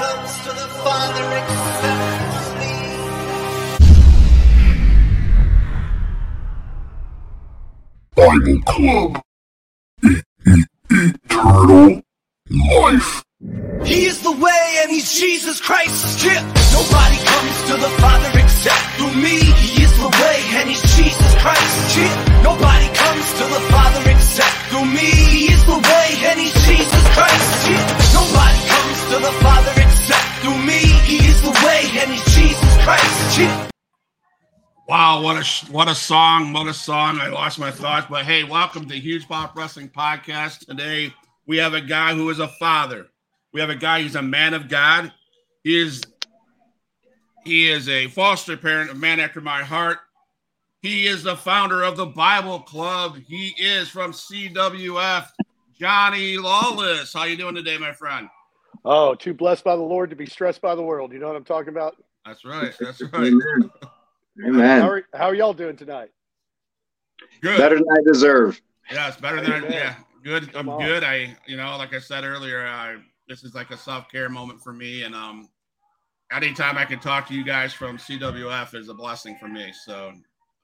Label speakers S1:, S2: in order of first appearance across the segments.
S1: comes to the Father except me.
S2: Bible Club. E- e- eternal life.
S1: He is the way and he's Jesus Christ's chip. Nobody comes to the Father except through me. He is the way and he's Jesus Christ's chip. Nobody comes to the Father except through me. He is the way and he's Jesus Christ's chip. Nobody comes to the Father except through me. He is the way and he's Jesus Christ's chip.
S3: Wow, what a what a song! What a song! I lost my thoughts, but hey, welcome to Huge Pop Wrestling Podcast. Today we have a guy who is a father. We have a guy who's a man of God. He is he is a foster parent, a man after my heart. He is the founder of the Bible Club. He is from CWF. Jonny Lawless, how you doing today, my friend?
S4: Oh, too blessed by the Lord to be stressed by the world. You know what I'm talking about?
S3: That's right. That's right.
S5: Amen.
S4: How are, how are y'all doing tonight?
S3: Good.
S5: Better than I deserve.
S3: Yeah, it's better than
S4: Amen.
S3: yeah. Good. I'm
S4: on.
S3: good. I you know, like I said earlier, I this is like a self care moment for me, and um, anytime I can talk to you guys from CWF is a blessing for me. So.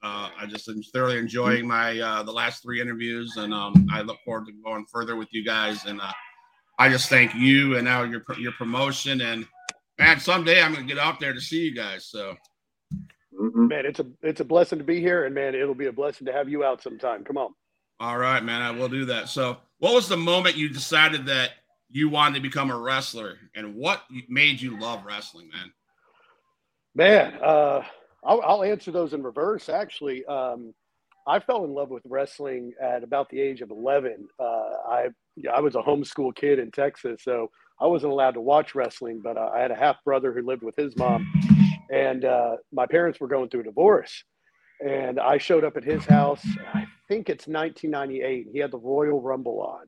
S3: Uh, I just am thoroughly enjoying my uh, the last three interviews, and um, I look forward to going further with you guys. And uh, I just thank you and now your your promotion. And man, someday I'm gonna get out there to see you guys. So
S5: Mhm.
S4: Man, it's a it's a blessing to be here, and man, it'll be a blessing to have you out sometime. Come on.
S3: All right, man, I will do that. So, what was the moment you decided that you wanted to become a wrestler, and what made you love wrestling, man?
S4: Man, uh, I'll, I'll answer those in reverse. Actually, um, I fell in love with wrestling at about the age of 11. Uh, I I was a homeschool kid in Texas, so I wasn't allowed to watch wrestling. But I had a half brother who lived with his mom, and uh, my parents were going through a divorce. And I showed up at his house. I think it's 1998. He had the Royal Rumble on,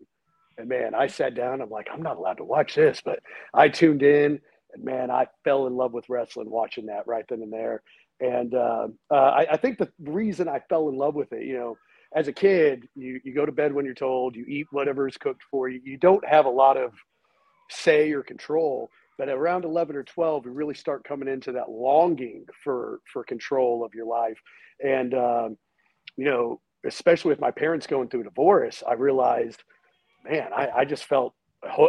S4: and man, I sat down. I'm like, I'm not allowed to watch this, but I tuned in, and man, I fell in love with wrestling watching that right then and there. And uh, uh, I, I think the reason I fell in love with it, you know, as a kid, you, you go to bed when you're told, you eat whatever is cooked for you. You don't have a lot of say or control. But around 11 or 12, you really start coming into that longing for for control of your life. And um, you know, especially with my parents going through divorce, I realized, man, I, I just felt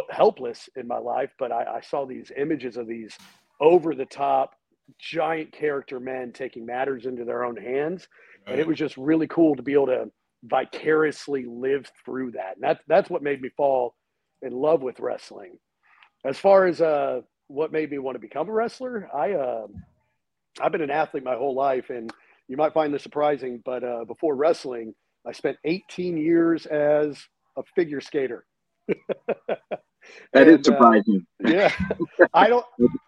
S4: helpless in my life. But I, I saw these images of these over the top giant character men taking matters into their own hands. And it was just really cool to be able to vicariously live through that. And that's that's what made me fall in love with wrestling. As far as uh what made me want to become a wrestler i uh i've been an athlete my whole life and you might find this surprising but uh before wrestling i spent 18 years as a figure skater
S5: That is
S4: And, uh,
S5: surprising.
S4: yeah i don't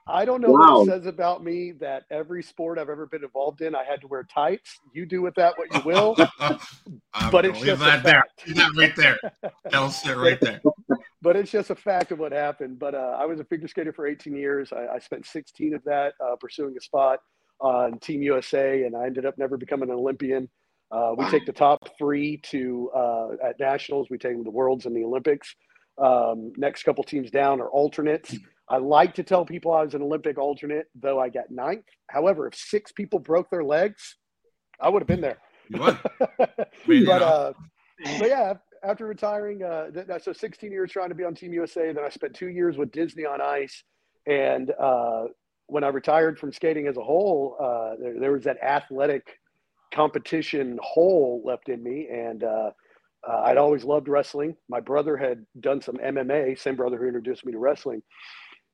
S4: i don't know
S5: Wow.
S4: what it says about me that every sport i've ever been involved in i had to wear tights you do with that what you will But it's just
S3: that there. that right there. That'll sit right there.
S4: but it's just a fact of what happened. But uh, I was a figure skater for 18 years. I, I spent 16 of that uh, pursuing a spot on Team USA, and I ended up never becoming an Olympian. Uh, we take the top three to uh, at nationals. We take them to worlds and the Olympics. Um, next couple teams down are alternates. I like to tell people I was an Olympic alternate, though I got ninth. However, if six people broke their legs, I would have been there. But uh, but yeah, after retiring, uh, th- so 16 years trying to be on Team USA. Then I spent two years with Disney on Ice, and uh, when I retired from skating as a whole, uh, there, there was that athletic competition hole left in me, and uh, uh, I'd always loved wrestling. My brother had done some MMA, same brother who introduced me to wrestling.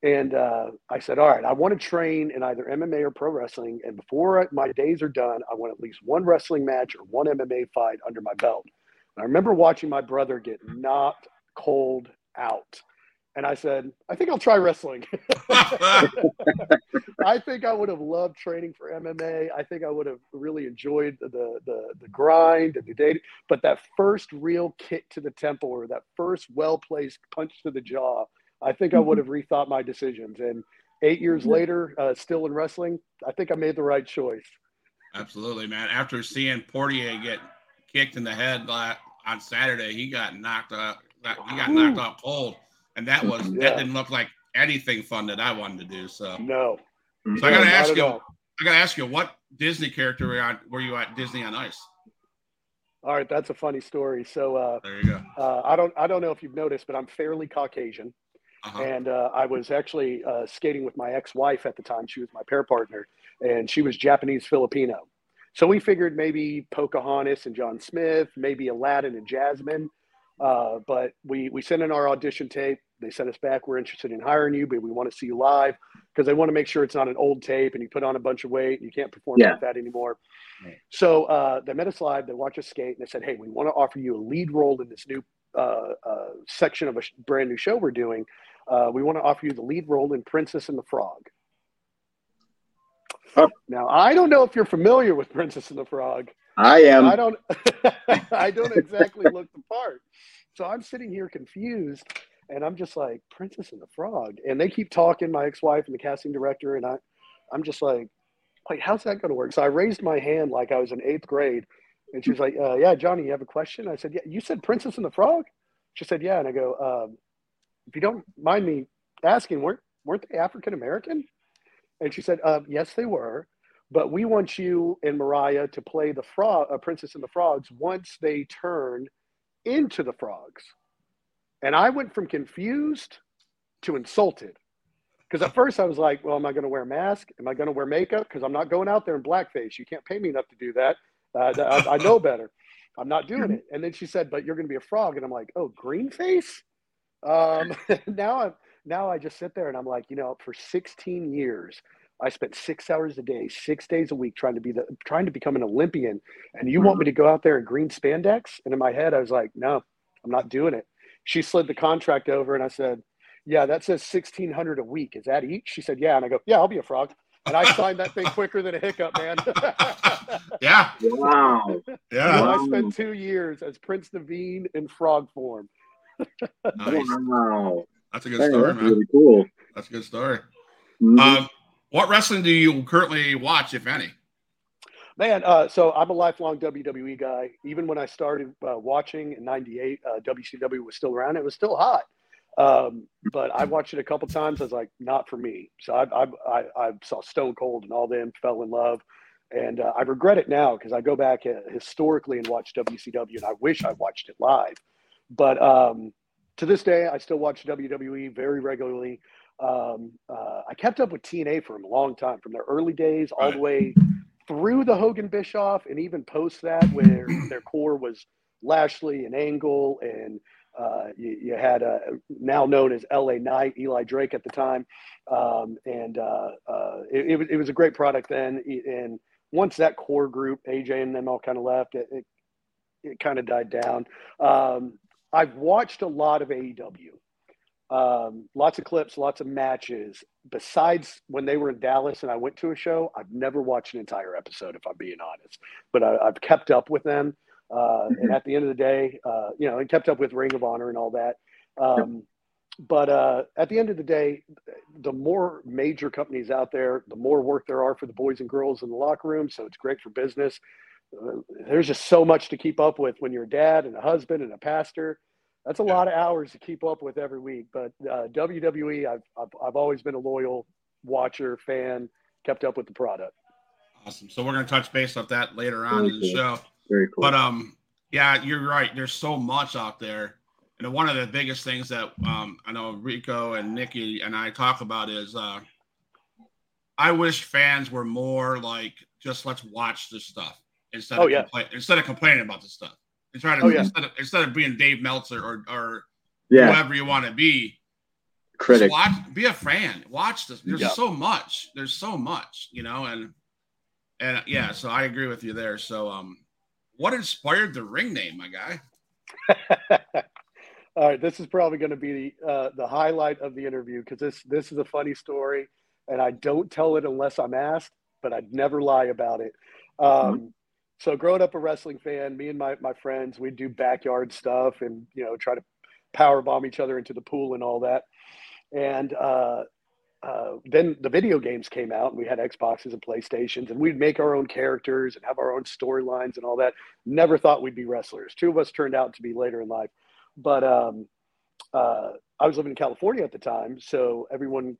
S4: And uh, I said, all right, I want to train in either MMA or pro wrestling. And before my days are done, I want at least one wrestling match or one MMA fight under my belt. And I remember watching my brother get knocked cold out. And I said, I think I'll try wrestling. I think I would have loved training for MMA. I think I would have really enjoyed the, the, the, the grind and the dating. But that first real kick to the temple or that first well placed punch to the jaw, I think I would have rethought my decisions. And eight years later, uh, still in wrestling, I think I made the right choice.
S3: Absolutely, man. After seeing Portier get kicked in the head la- on Saturday, he got knocked out. He got knocked out cold, and that was
S4: Yeah.
S3: that didn't look like anything fun that I wanted to do. So,
S4: No.
S3: so I gotta ask you,
S4: all.
S3: I gotta ask you, what Disney character were you, on, were you at Disney on Ice?
S4: All right, that's a funny story. So uh,
S3: There you go.
S4: uh, I don't I don't know if you've noticed, but I'm fairly Caucasian,
S3: Uh-huh.
S4: and uh, I was actually uh, skating with my ex-wife at the time. She was my pair partner, and she was Japanese Filipino. So we figured maybe Pocahontas and John Smith, maybe Aladdin and Jasmine. Uh, but we we sent in our audition tape. They sent us back. We're interested in hiring you, but we want to see you live because they want to make sure it's not an old tape and you put on a bunch of weight and you can't perform
S5: Yeah.
S4: like that anymore.
S3: Right.
S4: So uh, they met us live. They watched us skate and they said, "Hey, we want to offer you a lead role in this new uh, uh, section of a sh- brand new show we're doing. Uh, we want to offer you the lead role in Princess and the Frog."
S5: Oh.
S4: Now I don't know if you're familiar with Princess and the Frog.
S5: I am.
S4: I don't I don't exactly look the part. So I'm sitting here confused and I'm just like Princess and the Frog and they keep talking my ex-wife and the casting director and I I'm just like like how's that going to work? So I raised my hand like I was in 8th grade and she was like uh, yeah Jonny you have a question? I said yeah you said Princess and the Frog? She said yeah and I go um, if you don't mind me asking weren't weren't they African American? And she said um, yes they were but we want you and Mariah to play the frog, uh, Princess and the Frogs, once they turn into the frogs. And I went from confused to insulted. Because at first I was like, well, am I going to wear a mask? Am I going to wear makeup? Because I'm not going out there in blackface. You can't pay me enough to do that. Uh, I, I know better. I'm not doing it. And then she said, but you're going to be a frog. And I'm like, oh, green face? Um, now I'm, now I just sit there and I'm like, you know, for 16 years, I spent six hours a day, six days a week trying to be the trying to become an Olympian. And you want me to go out there in green spandex? And in my head, I was like, no, I'm not doing it. She slid the contract over and I said, Yeah, that says sixteen hundred a week. Is that each? She said, Yeah. And I go, Yeah, I'll be a frog. And I signed that thing quicker than a hiccup, man.
S3: Yeah,
S5: Wow.
S3: yeah.
S4: I spent two years as Prince Naveen in frog form.
S3: Nice.
S5: Wow.
S3: That's a good
S5: Hey,
S3: story,
S5: that's
S3: man.
S5: really cool.
S3: That's a good story.
S5: Mhm.
S3: Um, what wrestling do you currently watch, if any?
S4: Man, uh, so I'm a lifelong WWE guy. Even when I started uh, watching in '98, uh, WCW was still around. It was still hot, um, but I watched it a couple times. I was like, not for me. So I, I, I, I saw Stone Cold and all them, fell in love, and uh, I regret it now because I go back uh, historically and watch WCW, and I wish I watched it live. But um, to this day, I still watch WWE very regularly. Um, uh, I kept up with TNA for a long time, from their early days all the way through the Hogan Bischoff, and even post that, where their core was Lashley and Angle, and uh, you, you had uh, now known as LA Knight, Eli Drake at the time, um, and uh, uh, it, it, was, it was a great product then. And once that core group, AJ and them all kind of left, it, it, it kind of died down. Um, I've watched a lot of AEW. Um, lots of clips, lots of matches. Besides when they were in Dallas and I went to a show, I've never watched an entire episode, if I'm being honest. But I, I've kept up with them. Uh, And at the end of the day, uh, you know, and kept up with Ring of Honor and all that. Um, but uh, at the end of the day, the more major companies out there, the more work there are for the boys and girls in the locker room. So it's great for business. Uh, there's just so much to keep up with when you're a dad and a husband and a pastor. That's a
S3: Yeah.
S4: lot of hours to keep up with every week. But uh, WWE, I've, I've I've always been a loyal watcher, fan, kept up with the product.
S3: Awesome. So we're gonna touch base on that later on in the
S5: Okay.
S3: show.
S5: Very cool.
S3: But um, yeah, you're right. There's so much out there, and one of the biggest things that um, I know Rico and Nikki and I talk about is uh, I wish fans were more like just let's watch this stuff instead
S4: Oh,
S3: of
S4: yeah.
S3: compla- instead of complaining about the stuff. And try to
S4: Oh, yeah.
S3: instead, of, instead of being Dave Meltzer or or
S5: yeah.
S3: whoever you want to be,
S5: Critic.
S3: just watch, be a fan. Watch this. There's
S4: Yeah.
S3: so much. There's so much, you know, and and yeah, so I agree with you there. So um, what inspired the ring name, my guy?
S4: All right, this is probably going to be the uh, the highlight of the interview because this this is a funny story, and I don't tell it unless I'm asked, but I'd never lie about it. Um, So, growing up a wrestling fan, me and my my friends, we'd do backyard stuff and you know try to power bomb each other into the pool and all that. And uh, uh, then the video games came out, and we had Xboxes and PlayStations, and we'd make our own characters and have our own storylines and all that. Never thought we'd be wrestlers. Two of us turned out to be later in life but um, uh, I was living in California at the time, so everyone,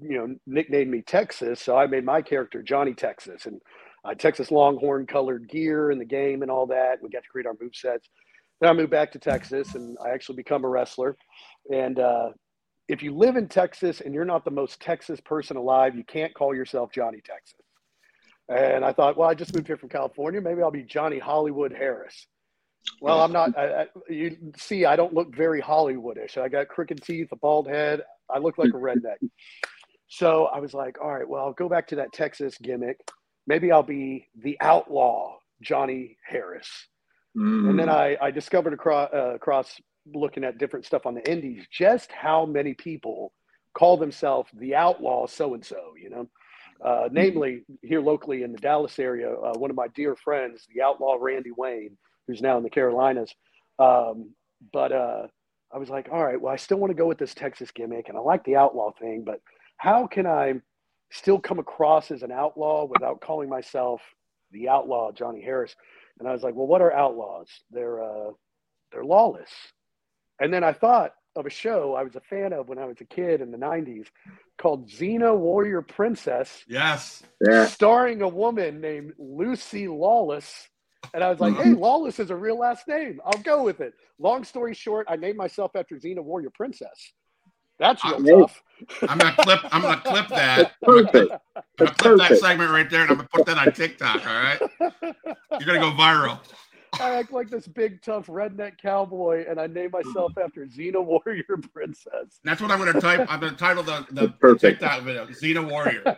S4: you know, nicknamed me Texas. So I made my character Johnny Texas, and uh, Texas Longhorn colored gear in the game and all that. We got to create our move sets. Then I moved back to Texas, and I actually become a wrestler. And uh, if you live in Texas and you're not the most Texas person alive, you can't call yourself Johnny Texas. And I thought, well, I just moved here from California. Maybe I'll be Johnny Hollywood Harris. Well, I'm not. I, I, you see, I don't look very Hollywoodish. I got crooked teeth, a bald head. I look like a redneck. So I was like, all right, well, I'll go back to that Texas gimmick. Maybe I'll be the outlaw Johnny Harris.
S5: Mm.
S4: And then I, I discovered across, uh, across looking at different stuff on the indies just how many people call themselves the outlaw so and so, you know. Uh, namely, here locally in the Dallas area, uh, one of my dear friends, the outlaw Randy Wayne, who's now in the Carolinas. Um, but uh, I was like, all right, well, I still want to go with this Texas gimmick, and I like the outlaw thing, but how can I still come across as an outlaw without calling myself the outlaw Johnny Harris? And I was like, well, what are outlaws? They're uh, they're lawless. And then I thought of a show I was a fan of when I was a kid in the '90s called Xena Warrior Princess,
S3: Yes.
S5: Yeah.
S4: starring a woman named Lucy Lawless. And I was like, hey, Lawless is a real last name. I'll go with it. Long story short, I named myself after Xena Warrior Princess. That's real
S5: Hey.
S4: tough.
S3: I'm gonna clip. I'm gonna clip that.
S5: That's perfect.
S3: I'm gonna
S5: That's
S3: clip that segment right there, and I'm gonna put that on TikTok. All right. You're gonna go viral.
S4: I act like this big, tough redneck cowboy, and I name myself after Xena Warrior Princess.
S3: That's what I'm gonna type. I'm gonna title the the
S5: Perfect.
S3: TikTok video. Xena Warrior.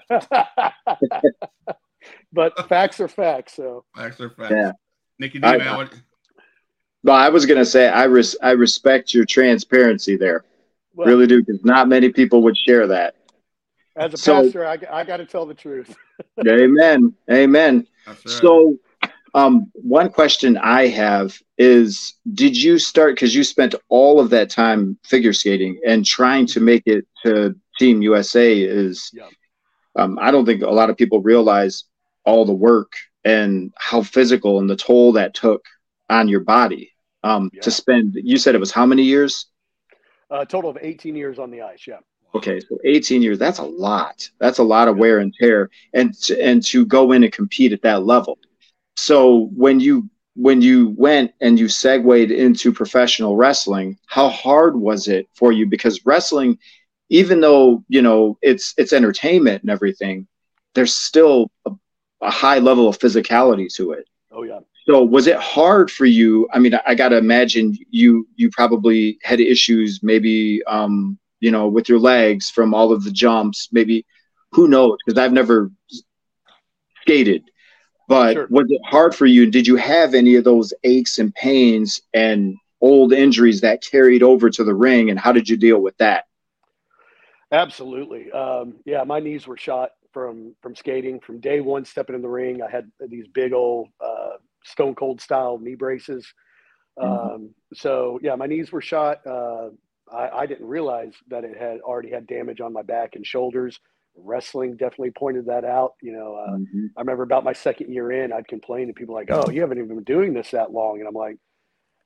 S4: but facts are facts. So
S3: Facts are facts.
S5: Yeah.
S3: Nikki D,
S5: I-
S3: man, what,
S5: Well, I was gonna say I res- I respect your transparency there.
S4: Well,
S5: really do, because not many people would share that.
S4: as a
S5: So-
S4: pastor, I, I got to tell the truth.
S5: Amen. Amen.
S3: right.
S5: So, um, one question I have is: Did you start because you spent all of that time figure skating and trying to make it to Team USA? Is
S4: Yeah.
S5: um, I don't think a lot of people realize all the work and how physical and the toll that took on your body. Um,
S4: Yeah.
S5: To spend, you said it was how many years?
S4: A total of 18 years on the ice. Yeah.
S5: Okay, so 18 years, that's a lot. That's a lot of wear and tear and to, and to go in and compete at that level. So when you when you went and you segued into professional wrestling, how hard was it for you because wrestling even though, you know, it's it's entertainment and everything, there's still a, a high level of physicality to it.
S4: Oh, yeah.
S5: So was it hard for you? I mean, I got to imagine you you probably had issues, maybe um, you know, with your legs from all of the jumps. Maybe who knows? Because I've never skated. But
S4: Sure.
S5: was it hard for you? Did you have any of those aches and pains and old injuries that carried over to the ring? And how did you deal with that?
S4: Absolutely. Um, yeah, my knees were shot from from skating from day one. Stepping in the ring, I had these big old uh, Stone Cold style knee braces.
S5: Mhm.
S4: Um, so yeah, my knees were shot. Uh, I, I didn't realize that it had already had damage on my back and shoulders. Wrestling definitely pointed that out. You know, uh,
S5: Mhm.
S4: I remember about my second year in, I'd complain to people like, "Oh, you haven't even been doing this that long," and I'm like,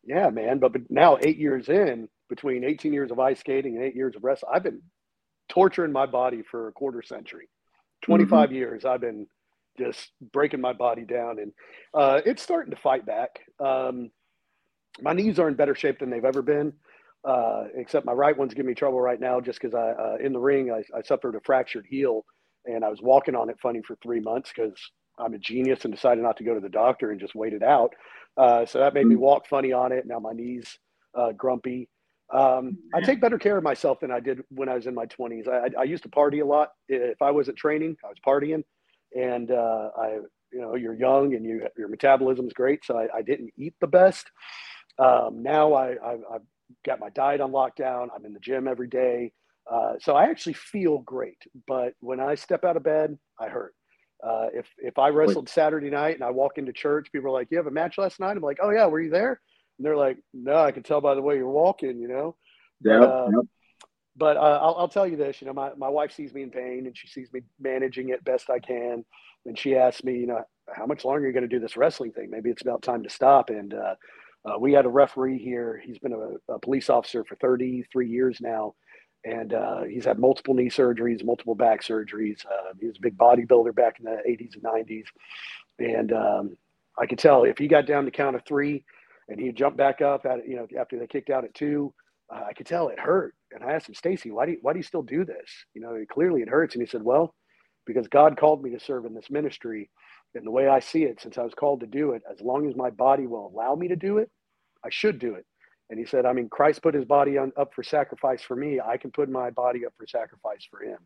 S4: "Yeah, man." But, but now, eight years in, between 18 years of ice skating and eight years of wrestling, I've been torturing my body for a quarter century. 25 years, I've been just breaking my body down, and uh, it's starting to fight back. Um, my knees are in better shape than they've ever been. Uh, except my right one's giving me trouble right now just because I, uh, in the ring, I, I suffered a fractured heel and I was walking on it funny for three months because I'm a genius and decided not to go to the doctor and just wait it out. Uh, so that made me
S5: Mm.
S4: walk funny on it. Now my knees uh, grumpy. Um, I take better care of myself than I did when I was in my 20s. I, I, I used to party a lot. If I wasn't training, I was partying, and uh, I, you know, you're young and you your metabolism's great, so I, I didn't eat the best. Um, now I, I, I've got my diet on lockdown. I'm in the gym every day. Uh, so I actually feel great. But when I step out of bed, I hurt. Uh, if, if I wrestled Saturday night and I walk into church, people are like, you have a match last night? I'm like, oh yeah, were you there? And they're like, no, I can tell by the way you're walking, you know?
S5: Yep,
S4: But, uh,
S5: yep.
S4: But uh, I'll, I'll tell you this, you know, my, my wife sees me in pain and she sees me managing it best I can. And she asks me, you know, how much longer are you going to do this wrestling thing? Maybe it's about time to stop. And uh, Uh, we had a referee here. He's been a, a, police officer for 33 years now, and uh, he's had multiple knee surgeries, multiple back surgeries. Uh, he was a big bodybuilder back in the 80s and 90s, and um, I could tell if he got down to count of three, and he jumped back up at you know after they kicked out at two, uh, I could tell it hurt. And I asked him, Stacy, why do you, why do you still do this? You know, clearly it hurts. And he said, well, because God called me to serve in this ministry and the way I see it, since I was called to do it, as long as my body will allow me to do it, I should do it. And he said, I mean, Christ put his body on, up for sacrifice for me. I can put my body up for sacrifice for him.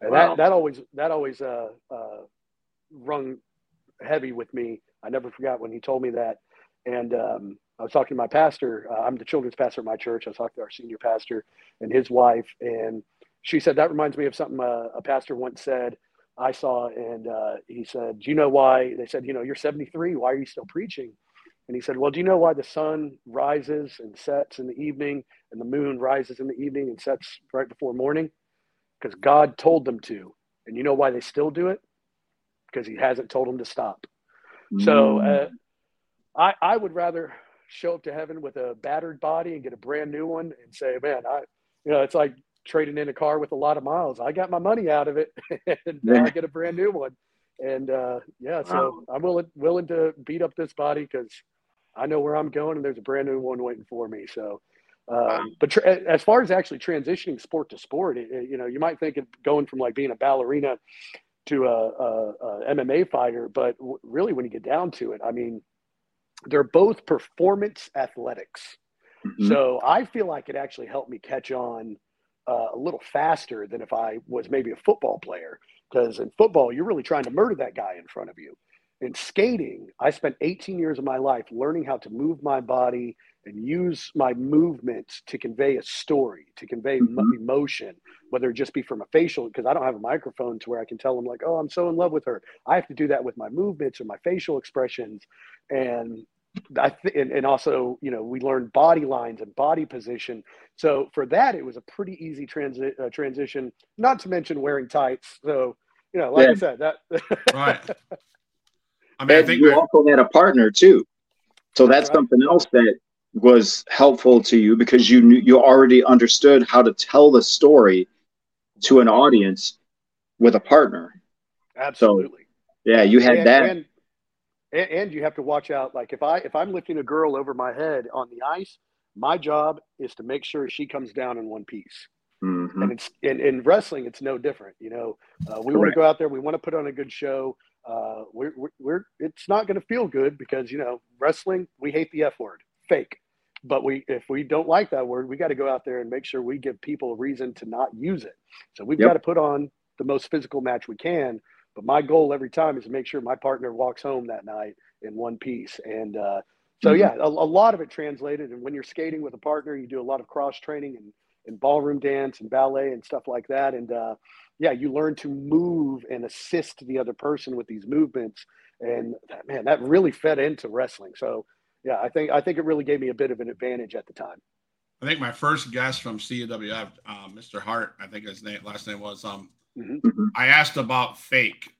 S4: And wow. that, that always, that always uh, uh, rung heavy with me. I never forgot when he told me that. And um, I was talking to my pastor. Uh, I'm the children's pastor at my church. I was talking to our senior pastor and his wife. And she said, that reminds me of something uh, a pastor once said I saw, and uh, he said, "Do you know why?" They said, "You know, you're 73. Why are you still preaching?" And he said, "Well, do you know why the sun rises and sets in the evening, and the moon rises in the evening and sets right before morning? Because God told them to. And you know why they still do it? Because He hasn't told them to stop. Mm. So uh, I, I would rather show up to heaven with a battered body and get a brand new one and say, man, I, you know, it's like trading in a car with a lot of miles. I got my money out of it, and yeah. I get a brand new one. And uh, yeah, so wow. I'm willing willing to beat up this body because I know where I'm going, and there's a brand new one waiting for me. So, um, wow. but tra- as far as actually transitioning sport to sport, it, it, you know, you might think of going from like being a ballerina to a, a, a MMA fighter, but w- really, when you get down to it, I mean, they're both performance athletics. Mm-hmm. So I feel like it actually helped me catch on uh, a little faster than if I was maybe a football player. Because in football, you're really trying to murder that guy in front of you. In skating, I spent 18 years of my life learning how to move my body and use my movements to convey a story, to convey mm-hmm. emotion, whether it just be from a facial, because I don't have a microphone to where I can tell them, like, oh, I'm so in love with her. I have to do that with my movements or my facial expressions. And I th- and, and also, you know, we learned body lines and body position. So for that, it was a pretty easy transi- uh, transition. Not to mention wearing tights. So you know, like yeah. I said, that
S5: right. I mean, and I think you also had a partner too, so that's right. something else that was helpful to you because you knew you already understood how to tell the story to an audience with a partner.
S4: Absolutely.
S5: So, yeah, you had and, that.
S4: And, and, you have to watch out. Like if I if I'm lifting a girl over my head on the ice, my job is to make sure she comes down in one piece. Mm-hmm. And it's in, in, wrestling, it's no different. You know, uh, we want to go out there, we want to put on a good show. Uh, we're, we're, we're, it's not going to feel good because you know wrestling. We hate the F word, fake. But we, if we don't like that word, we got to go out there and make sure we give people a reason to not use it. So we've yep. got to put on the most physical match we can but my goal every time is to make sure my partner walks home that night in one piece. And uh, so, mm-hmm. yeah, a, a, lot of it translated. And when you're skating with a partner, you do a lot of cross training and, and ballroom dance and ballet and stuff like that. And uh, yeah, you learn to move and assist the other person with these movements. And that, man, that really fed into wrestling. So, yeah, I think I think it really gave me a bit of an advantage at the time.
S3: I think my first guest from CWF, uh, Mr. Hart, I think his name last name was um, Mm-hmm. I asked about fake.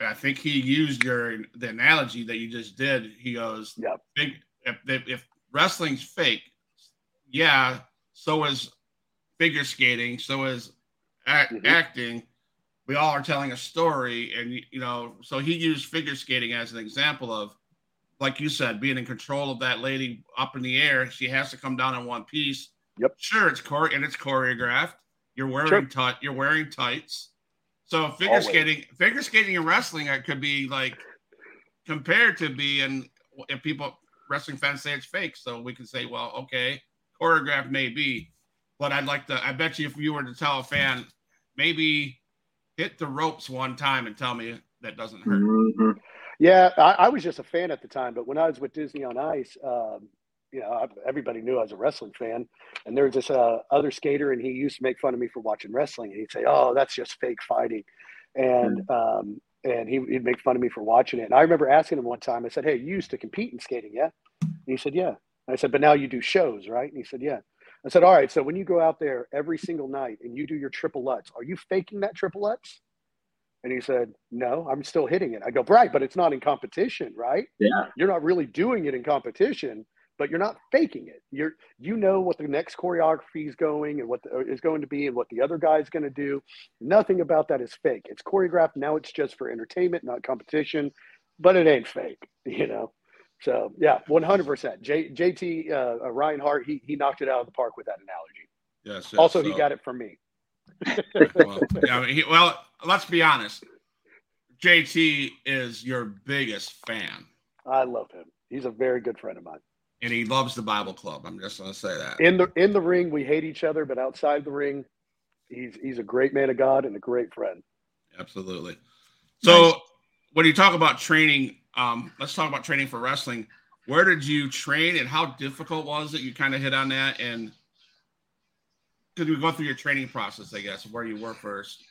S3: I think he used your the analogy that you just did. He goes,
S4: "Yeah,
S3: big, if, if, if wrestling's fake, yeah, so is figure skating, so is act, mm-hmm. acting. We all are telling a story, and you know, so he used figure skating as an example of, like you said, being in control of that lady up in the air. She has to come down in one piece.
S4: Yep.
S3: Sure, it's core and it's choreographed. You're wearing sure. tight. You're wearing tights. So figure Always. skating, figure skating and wrestling could be like compared to being if people wrestling fans say it's fake, so we can say, well, okay, choreographed maybe, but I'd like to. I bet you if you were to tell a fan, maybe hit the ropes one time and tell me that doesn't hurt. Mm-hmm.
S4: Yeah, I, I, was just a fan at the time, but when I was with Disney on Ice, um, you know, I, everybody knew I was a wrestling fan. And there was this uh, other skater, and he used to make fun of me for watching wrestling. And he'd say, "Oh, that's just fake fighting," and mm. um, and he, would make fun of me for watching it. And I remember asking him one time. I said, "Hey, you used to compete in skating, yeah?" And he said, "Yeah." And I said, "But now you do shows, right?" And he said, "Yeah." I said, "All right. So when you go out there every single night and you do your triple lutz, are you faking that triple lutz?" And he said, No, I'm still hitting it. I go, Right, but it's not in competition, right?
S5: Yeah.
S4: You're not really doing it in competition but you're not faking it. You're you know what the next choreography is going and what the, is going to be and what the other guy is going to do. Nothing about that is fake. It's choreographed. Now it's just for entertainment, not competition, but it ain't fake, you know. So yeah, one hundred percent. JT uh, Ryan Hart he he knocked it out of the park with that analogy.
S3: Yes. yes
S4: also,
S3: so.
S4: he got it from me.
S3: Well, yeah, he, well, let's be honest. JT is your biggest fan.
S4: I love him. He's a very good friend of mine.
S3: And he loves the Bible Club. I'm just going to say that.
S4: In the in the ring, we hate each other, but outside the ring, he's he's a great man of God and a great friend.
S3: Absolutely. So, nice. when you talk about training, um, let's talk about training for wrestling. Where did you train, and how difficult was it? You kind of hit on that, and could we go through your training process? I guess where you were first.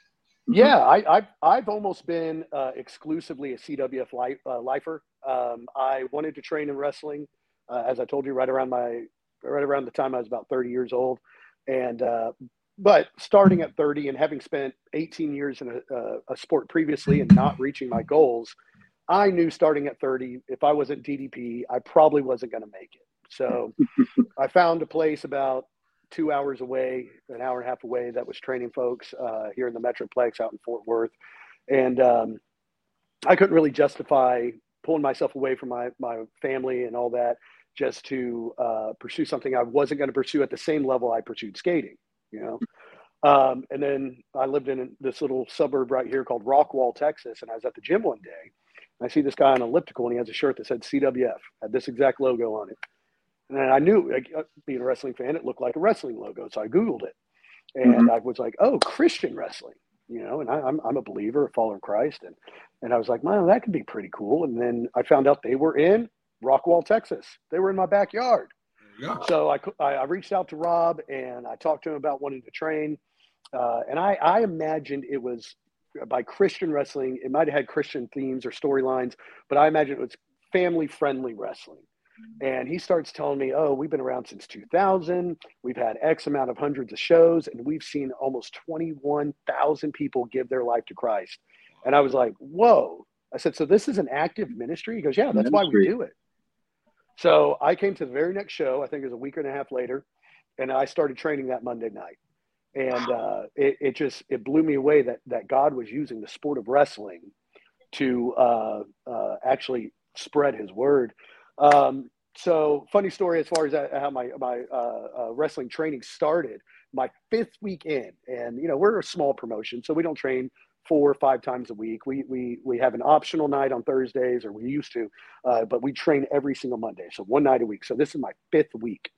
S4: Yeah, I, have I've almost been uh, exclusively a CWF life, uh, lifer. Um, I wanted to train in wrestling, uh, as I told you, right around my right around the time I was about 30 years old, and uh, but starting at 30 and having spent 18 years in a, uh, a, sport previously and not reaching my goals, I knew starting at 30, if I wasn't DDP, I probably wasn't going to make it. So I found a place about two hours away, an hour and a half away, that was training folks uh, here in the Metroplex out in Fort Worth. And um, I couldn't really justify pulling myself away from my, my family and all that just to uh, pursue something I wasn't going to pursue at the same level I pursued skating, you know? Um, and then I lived in this little suburb right here called Rockwall, Texas. And I was at the gym one day. And I see this guy on elliptical and he has a shirt that said CWF, had this exact logo on it. And I knew, like, uh, being a wrestling fan, it looked like a wrestling logo. So I Googled it. And mm-hmm. I was like, oh, Christian wrestling, you know, and I, am I'm, I'm a believer, a follower of Christ. And, and I was like, man, that could be pretty cool. And then I found out they were in Rockwall, Texas. They were in my backyard. So I, I reached out to Rob and I talked to him about wanting to train. Uh, and I, I imagined it was by Christian wrestling. It might have had Christian themes or storylines, but I imagine it was family friendly wrestling. And he starts telling me, Oh, we've been around since 2000. We've had X amount of hundreds of shows, and we've seen almost 21,000 people give their life to Christ. And I was like, Whoa. I said, So this is an active ministry? He goes, Yeah, that's ministry. why we do it. So I came to the very next show, I think it was a week and a half later, and I started training that Monday night. And uh, it, it, just it blew me away that that God was using the sport of wrestling to uh, uh, actually spread His word. Um, so funny story as far as how my my uh, uh, wrestling training started. My fifth week in, and you know we're a small promotion, so we don't train four or five times a week. We we we have an optional night on Thursdays, or we used to, uh, but we train every single Monday, so one night a week. So this is my fifth week,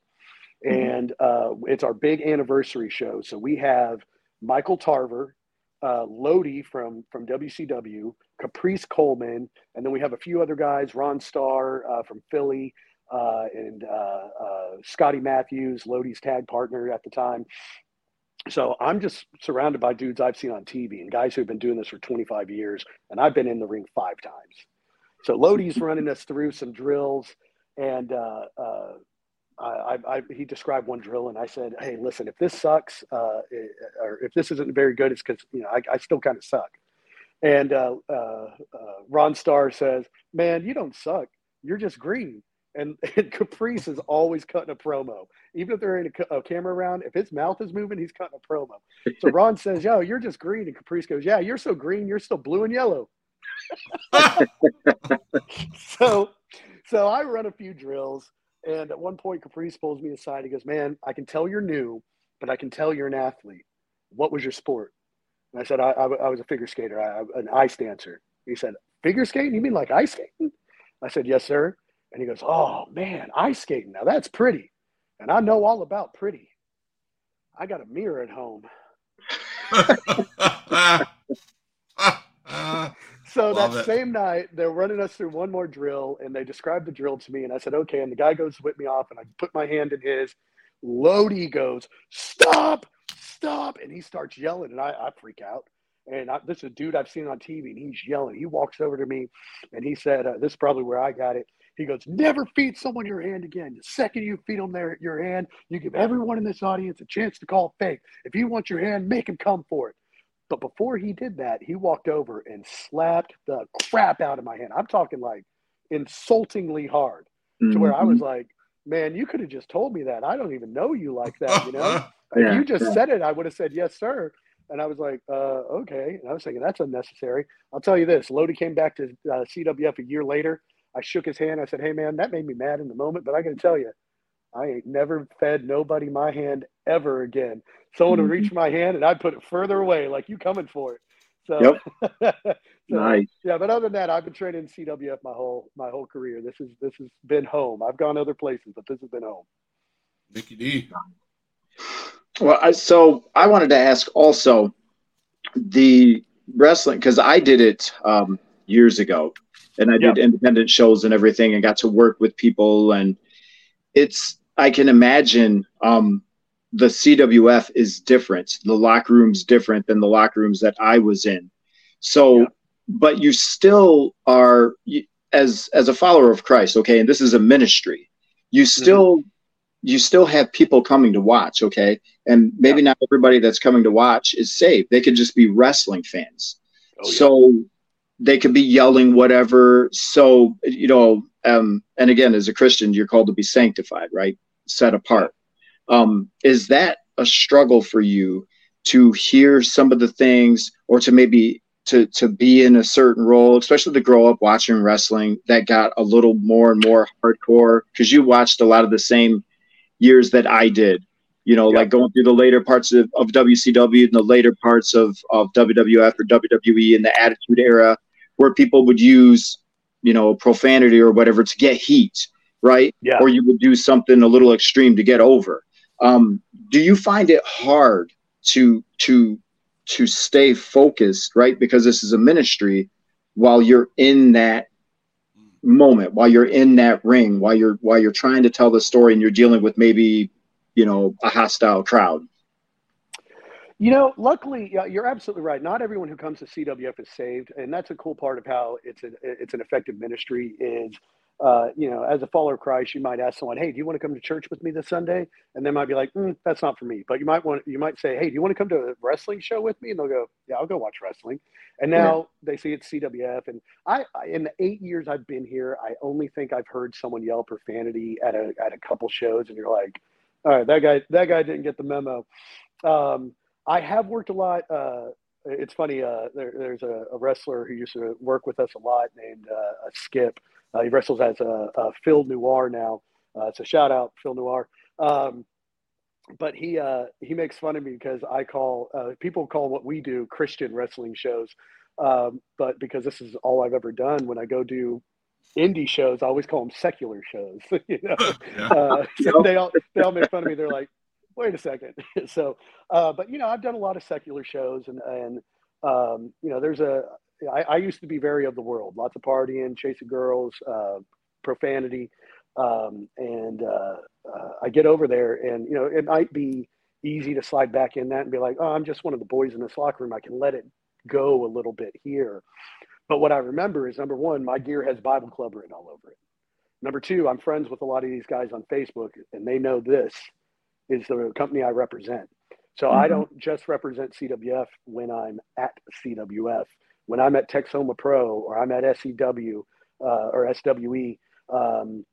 S4: mm-hmm. and uh, it's our big anniversary show. So we have Michael Tarver, uh, Lodi from from WCW, Caprice Coleman, and then we have a few other guys, Ron Starr uh, from Philly, uh, and uh, uh, Scotty Matthews, Lodi's tag partner at the time. So I'm just surrounded by dudes I've seen on TV and guys who've been doing this for 25 years, and I've been in the ring five times. So Lodi's running us through some drills, and uh, uh, I, I, he described one drill, and I said, "Hey, listen, if this sucks, uh, or if this isn't very good, it's because you know I, I still kind of suck." And uh, uh, uh, Ron Starr says, "Man, you don't suck. You're just green." And, and Caprice is always cutting a promo, even if there ain't a, a, camera around. If his mouth is moving, he's cutting a promo. So Ron says, "Yo, you're just green," and Caprice goes, "Yeah, you're so green, you're still blue and yellow." so, so I run a few drills, and at one point, Caprice pulls me aside. He goes, "Man, I can tell you're new, but I can tell you're an athlete. What was your sport?" And I said, I, I, I was a figure skater, I, an ice dancer. He said, Figure skating? You mean like ice skating? I said, Yes, sir. And he goes, Oh, man, ice skating. Now that's pretty. And I know all about pretty. I got a mirror at home. so that it. same night, they're running us through one more drill and they described the drill to me. And I said, Okay. And the guy goes whip me off and I put my hand in his. Lodi goes, Stop, stop. And he starts yelling, and I, I freak out. And I, this is a dude I've seen on TV, and he's yelling. He walks over to me, and he said, uh, "This is probably where I got it." He goes, "Never feed someone your hand again. The second you feed them their your hand, you give everyone in this audience a chance to call fake. If you want your hand, make him come for it." But before he did that, he walked over and slapped the crap out of my hand. I'm talking like insultingly hard, mm-hmm. to where I was mm-hmm. like, man, you could have just told me that. I don't even know you like that, you know?
S5: Yeah,
S4: if you just
S5: yeah.
S4: said it, I would have said, yes, sir. And I was like, uh, okay. And I was thinking, that's unnecessary. I'll tell you this Lodi came back to uh, CWF a year later. I shook his hand. I said, hey, man, that made me mad in the moment, but I got to tell you, I ain't never fed nobody my hand ever again. Someone would reach my hand and I'd put it further away, like you coming for it. So, so,
S5: Nice.
S4: yeah, but other than that, I've been training CWF my whole my whole career. This is this has been home. I've gone other places, but this has been home.
S3: Nikki D.
S5: Well, I, so I wanted to ask also the wrestling because I did it um, years ago, and I did independent shows and everything, and got to work with people, and it's I can imagine um, the CWF is different. The locker room's different than the locker rooms that I was in. So,
S4: Yeah.
S5: but you still are as as a follower of Christ, okay, and this is a ministry. You still you still have people coming to watch, okay? And maybe not everybody that's coming to watch is saved. They could just be wrestling fans.
S4: Oh, yeah.
S5: So they could be yelling whatever. So, you know, um, and again, as a Christian, you're called to be sanctified, right? Set apart. Um, is that a struggle for you to hear some of the things or to maybe to to be in a certain role, especially to grow up watching wrestling that got a little more and more hardcore because you watched a lot of the same years that I did. You know,
S4: Yeah.
S5: like going through the later parts of, of WCW and the later parts of, of WWF or WWE in the Attitude Era, where people would use, you know, profanity or whatever to get heat, right?
S4: Yeah.
S5: Or you would do something a little extreme to get over. Um, do you find it hard to to to stay focused, right? Because this is a ministry while you're in that moment, while you're in that ring, while you're while you're trying to tell the story and you're dealing with maybe, you know, a hostile crowd.
S4: You know, luckily, you're absolutely right. Not everyone who comes to CWF is saved, and that's a cool part of how it's a, it's an effective ministry. Is uh, you know, as a follower of Christ, you might ask someone, "Hey, do you want to come to church with me this Sunday?" And they might be like, mm, "That's not for me." But you might want you might say, "Hey, do you want to come to a wrestling show with me?" And they'll go, "Yeah, I'll go watch wrestling." And now they see it's CWF, and I, I in the eight years I've been here, I only think I've heard someone yell profanity at a at a couple shows, and you're like, "All right, that guy that guy didn't get the memo." Um, I have worked a lot. Uh, it's funny. Uh, there, there's a, a wrestler who used to work with us a lot named uh, Skip. Uh, he wrestles as a, a Phil Noir now. Uh, it's a shout out, Phil Noir. Um, but he uh, he makes fun of me because I call uh, people call what we do Christian wrestling shows. Um, but because this is all I've ever done, when I go do indie shows, I always call them secular shows. you know,
S3: Yeah.
S4: uh, so they all they all make fun of me. They're like, wait a second. so, uh, but you know, I've done a lot of secular shows, and and um, you know, there's a I, I used to be very of the world, lots of partying, chasing girls, uh, profanity, um, and uh, uh, I get over there, and you know, it might be easy to slide back in that and be like, oh, I'm just one of the boys in this locker room. I can let it go a little bit here. But what I remember is number one, my gear has Bible Club written all over it. Number two, I'm friends with a lot of these guys on Facebook, and they know this is the company I represent. So I
S5: Mhm.
S4: don't just represent CWF when I'm at CWF. When I'm at Texoma Pro or I'm at SEW uh, or SWE, um,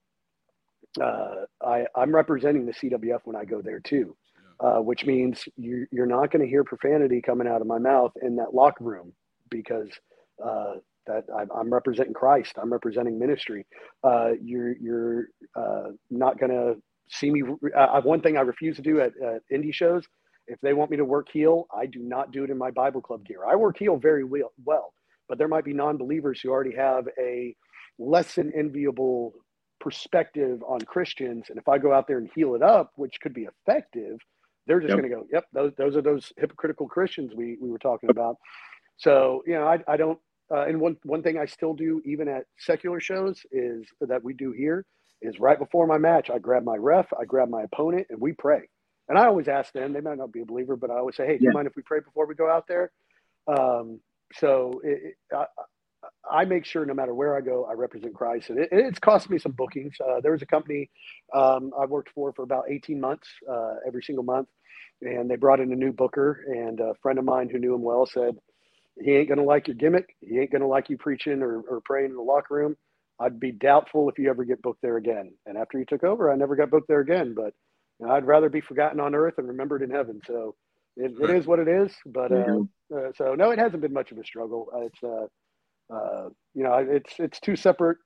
S4: uh, I, I'm representing the CWF when I go there too, uh, which means you, you're not going to hear profanity coming out of my mouth in that locker room because uh, that I, I'm representing Christ. I'm representing ministry. Uh, you're you're uh, not going to see me. Uh, one thing I refuse to do at, at indie shows, if they want me to work heel, I do not do it in my Bible Club gear. I work heel very well, well but there might be non-believers who already have a less than enviable perspective on Christians. And if I go out there and heel it up, which could be effective, they're just
S5: Yep.
S4: going to go, yep, those, those are those hypocritical Christians we, we were talking about. So, you know, I, I don't, uh, and one, one thing I still do, even at secular shows, is that we do here is right before my match, I grab my ref, I grab my opponent, and we pray. And I always ask them, they might not be a believer, but I always say, hey, do you mind if we pray before we go out there? Um, so it, it, I, I make sure no matter where I go, I represent Christ. And it, it's cost me some bookings. Uh, there was a company um, I worked for for about 18 months, uh, every single month. And they brought in a new booker. And a friend of mine who knew him well said, he ain't going to like your gimmick. He ain't going to like you preaching or, or praying in the locker room. I'd be doubtful if you ever get booked there again. And after he took over, I never got booked there again. But you know, I'd rather be forgotten on earth and remembered in heaven. So it, it is what it is. But uh,
S5: Mm-hmm.
S4: uh, so no, it hasn't been much of a struggle. Uh, it's uh, uh, you know, it's it's two separate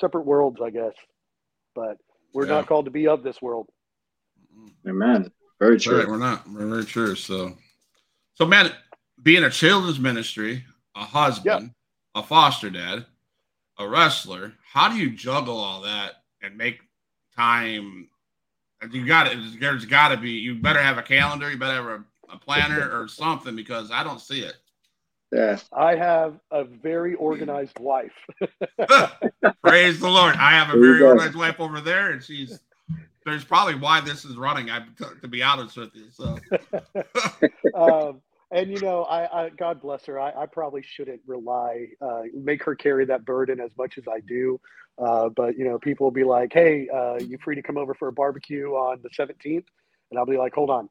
S4: separate worlds, I guess. But we're
S3: Yeah.
S4: not called to be of this world.
S5: Amen. Very true.
S3: right. We're not. We're very true. So, so man, being a children's ministry, a husband, a foster dad, a wrestler, how do you juggle all that and make time? You got it. There's got to be. You better have a calendar. You better have a, a planner or something because I don't see it.
S5: Yeah.
S4: I have a very organized wife.
S3: Praise the Lord. I have a very organized wife over there, and she's. There's probably why this is running. I, to be honest with you. So,
S4: um, and you know, I, I God bless her. I, I probably shouldn't rely, uh, make her carry that burden as much as I do. Uh, but you know, people will be like, "Hey, uh, you free to come over for a barbecue on the 17th?" And I'll be like, "Hold on,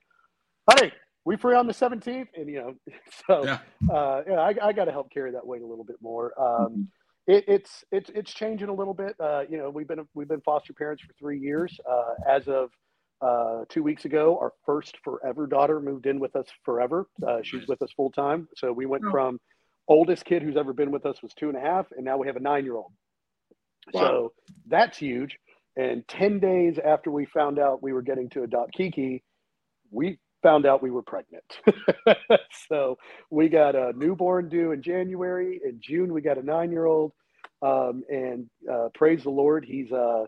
S4: honey, we free on the 17th?" And you know, so
S3: yeah.
S4: uh, yeah, I, I got to help carry that weight a little bit more. Um, it, it's it's it's changing a little bit. Uh, you know, we've been we've been foster parents for three years. Uh, as of uh, two weeks ago, our first forever daughter moved in with us forever. Uh, she's with us full time. So we went
S5: Oh.
S4: from oldest kid who's ever been with us was two and a half, and now we have a nine year old.
S5: Wow.
S4: So that's huge. And ten days after we found out we were getting to adopt Kiki, we found out we were pregnant. so we got a newborn due in January. In June, we got a nine year old. Um, and uh, praise the Lord, he's uh,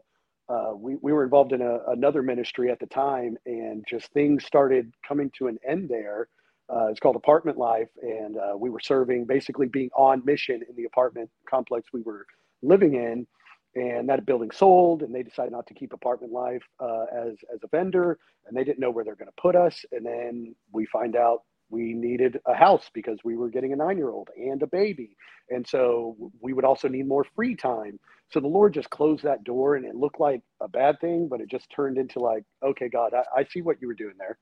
S4: uh, we, we were involved in a, another ministry at the time, and just things started coming to an end there. Uh, it's called Apartment Life, and uh, we were serving, basically being on mission in the apartment complex we were living in. And that building sold, and they decided not to keep Apartment Life uh, as as a vendor, and they didn't know where they're going to put us. And then we find out we needed a house because we were getting a nine year old and a baby, and so we would also need more free time. So the Lord just closed that door, and it looked like a bad thing, but it just turned into like, okay, God, I, I see what you were doing there.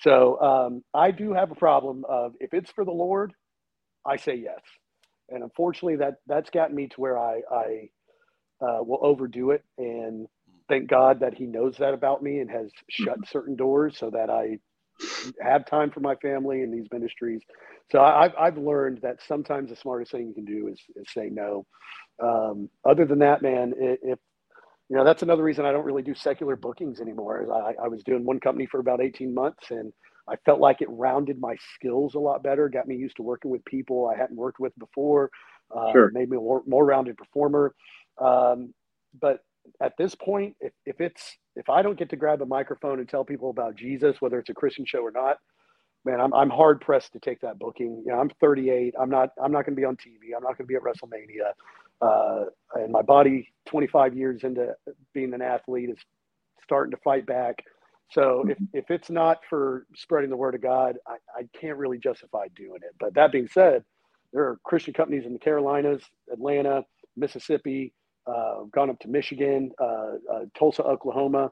S4: So um, I do have a problem of if it's for the Lord, I say yes, and unfortunately that that's gotten me to where I I uh, will overdo it, and thank God that He knows that about me and has shut certain doors so that I have time for my family and these ministries. So I've I've learned that sometimes the smartest thing you can do is is say no. Um, other than that, man, if you know that's another reason I don't really do secular bookings anymore. I, I was doing one company for about eighteen months, and I felt like it rounded my skills a lot better, got me used to working with people I hadn't worked with before, uh,
S5: Sure.
S4: made me a more, more rounded performer. Um, but at this point, if, if it's if I don't get to grab a microphone and tell people about Jesus, whether it's a Christian show or not, man, I'm, I'm hard pressed to take that booking. You know, I'm 38. I'm not I'm not going to be on TV. I'm not going to be at WrestleMania. Uh, and my body, 25 years into being an athlete, is starting to fight back. So if, if it's not for spreading the word of God, I, I can't really justify doing it. But that being said, there are Christian companies in the Carolinas, Atlanta, Mississippi, uh, gone up to Michigan, uh, uh, Tulsa, Oklahoma.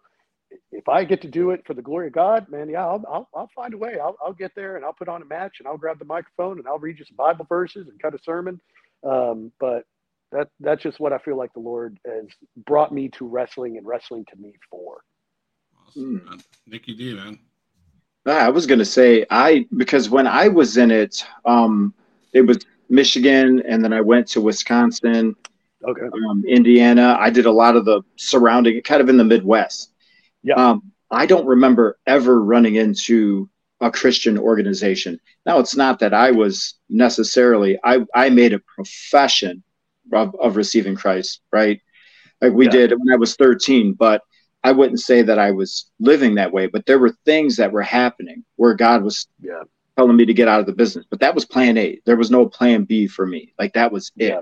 S4: If I get to do it for the glory of God, man, yeah, I'll, I'll, I'll find a way. I'll, I'll get there and I'll put on a match and I'll grab the microphone and I'll read you some Bible verses and cut a sermon. Um, but that that's just what I feel like the Lord has brought me to wrestling and wrestling to me for.
S3: Awesome, man. Nikki D, man.
S5: Ah, I was gonna say I because when I was in it, um, it was Michigan, and then I went to Wisconsin,
S4: Okay.
S5: um, Indiana. I did a lot of the surrounding, kind of in the Midwest.
S4: Yeah.
S5: Um, I don't remember ever running into a Christian organization. Now, it's not that I was necessarily. I I made a profession of, of receiving Christ, right? Like we
S4: Yeah.
S5: did when I was 13, but I wouldn't say that I was living that way. But there were things that were happening where God was
S4: Yeah.
S5: telling me to get out of the business. But that was plan A. There was no plan B for me. Like that was it.
S4: Yeah.